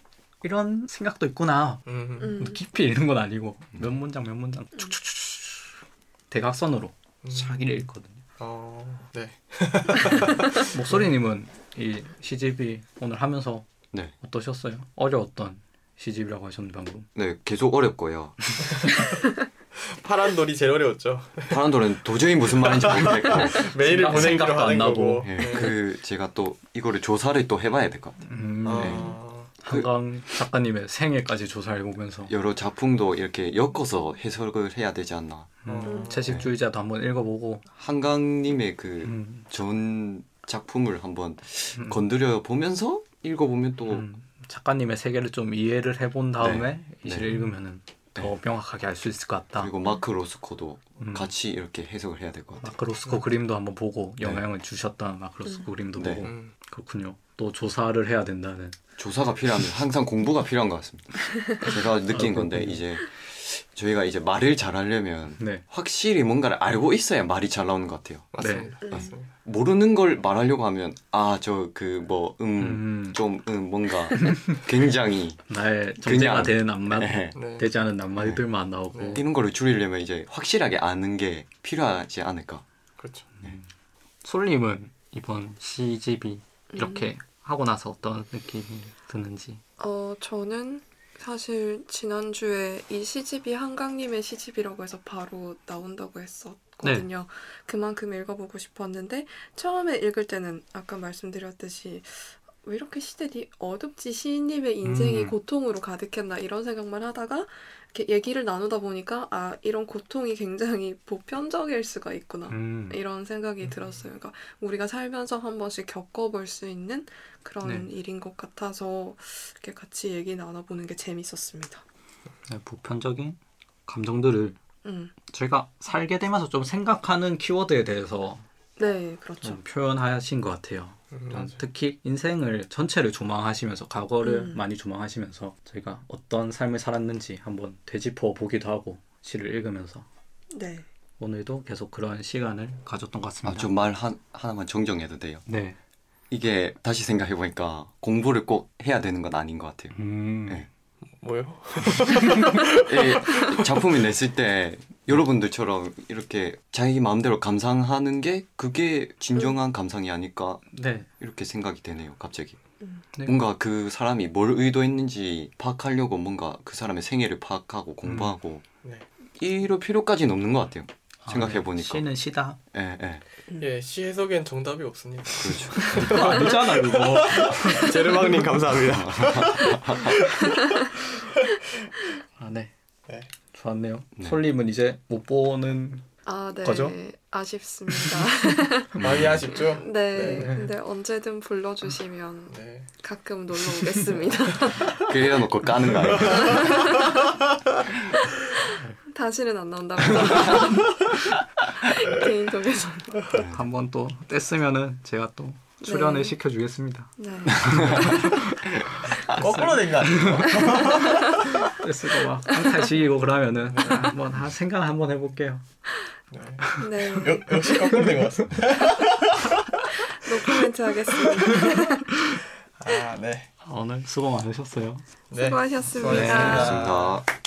이런 생각도 있구나. 음. 음. 깊이 읽는 건 아니고 몇 문장 몇 문장 축축축축 대각선으로 음. 자기를 읽거든요. 어, 네. 목소리님은 이 시집이 오늘 하면서 네. 어떠셨어요? 어려웠던 시집이라고 하셨는데 방금. 네, 계속 어렵고요. 파란 돌이 제일 어려웠죠. 사람들은 도저히 무슨 말인지 모르겠고 메일을 보내기로 하는 나고. 거고. 예, 네. 그 제가 또 이거를 조사를 또 해봐야 될 것 같아요. 음, 아, 한강 작가님의 생애까지 조사해 보면서 여러 작품도 이렇게 엮어서 해석을 해야 되지 않나. 음, 네. 채식주의자도 한번 읽어보고 한강님의 그 음, 전 작품을 한번 음, 건드려 보면서 읽어보면 또 음, 작가님의 세계를 좀 이해를 해본 다음에 네. 이 네. 시를 읽으면은 더 네. 명확하게 알 수 있을 것 같다. 그리고 마크 로스코도 음. 같이 이렇게 해석을 해야 될 것 같아요. 마크 로스코 그림도 한번 보고 네. 영향을 주셨던 마크 로스코 그림도 네. 보고 음. 그렇군요. 또 조사를 해야 된다는. 조사가 필요하면 항상 공부가 필요한 것 같습니다. 제가 느낀 아, 건데. 이제 저희가 이제 말을 잘하려면 네. 확실히 뭔가를 알고 있어야 말이 잘 나오는 것 같아요. 맞습니다. 네. 맞습니다. 모르는 걸 말하려고 하면 아 저 그 뭐음 음, 좀 음, 뭔가 굉장히 나의 그냥- 되는 낱말 네. 네. 되지 않은 낱말들만 안 나오고 네. 이런 거를 줄이려면 이제 확실하게 아는 게 필요하지 않을까. 그렇죠. 솔님은 이번 시집이 이렇게 하고 나서 어떤 느낌이 드는지. 어 저는 사실 지난주에 이 시집이 한강님의 시집이라고 해서 바로 나온다고 했었 읽었거든요. 그만큼 읽어보고 싶었는데 처음에 읽을 때는 아까 말씀드렸듯이 왜 이렇게 시대니 어둡지 시인님의 인생이 음. 고통으로 가득했나 이런 생각만 하다가 이렇게 얘기를 나누다 보니까 아 이런 고통이 굉장히 보편적일 수가 있구나 음. 이런 생각이 들었어요. 그러니까 우리가 살면서 한 번씩 겪어볼 수 있는 그런 네. 일인 것 같아서 이렇게 같이 얘기 나눠보는 게 재밌었습니다. 네, 보편적인 감정들을 음, 저희가 살게 되면서 좀 생각하는 키워드에 대해서 네, 그렇죠. 좀 표현하신 것 같아요. 음, 좀 맞아요. 특히 인생을 전체를 조망하시면서 과거를 음. 많이 조망하시면서 저희가 어떤 삶을 살았는지 한번 되짚어 보기도 하고 시를 읽으면서 네, 오늘도 계속 그런 시간을 가졌던 것 같습니다. 아, 좀말 하나만 정정해도 돼요. 네. 이게 다시 생각해 보니까 공부를 꼭 해야 되는 건 아닌 것 같아요. 음. 네. 뭐요? 이 작품을 냈을 때 여러분들처럼 이렇게 자기 마음대로 감상하는 게 그게 진정한 감상이 아닐까 네. 이렇게 생각이 되네요. 갑자기 네. 뭔가 그 사람이 뭘 의도했는지 파악하려고 뭔가 그 사람의 생애를 파악하고 공부하고 네. 이럴 필요까지는 없는 것 같아요. 아, 생각해 네. 보니까. 시는 시다. 예, 예. 예, 시 해석엔 정답이 없습니다. 그렇죠. 그거 아니잖아 그거. 제르망님 감사합니다. 아 네. 네. 좋았네요. 네. 솔님은 이제 못 보는 아, 네, 거죠? 아쉽습니다. 많이 아쉽죠? 네, 네. 근데 언제든 불러주시면 네. 가끔 놀러 오겠습니다. 그래야 놓고 까는 거 아니에요? 다시는 안 나온다고. 개인톡에서. 한번 또 뗐으면은 제가 또 출연을 네. 시켜주겠습니다. 네, 거꾸로 된 거 아니에요? 뗐으고 막 한탈식이고 그러면은 한번 한 생각 한번 해볼게요. 네. 네, 역, 역시 거꾸로 된것 같습니다. 노코멘트 하겠습니다. 아, 네. 오늘 수고 많으셨어요. 네. 수고하셨습니다. 수고하셨습니다. 좋습니다.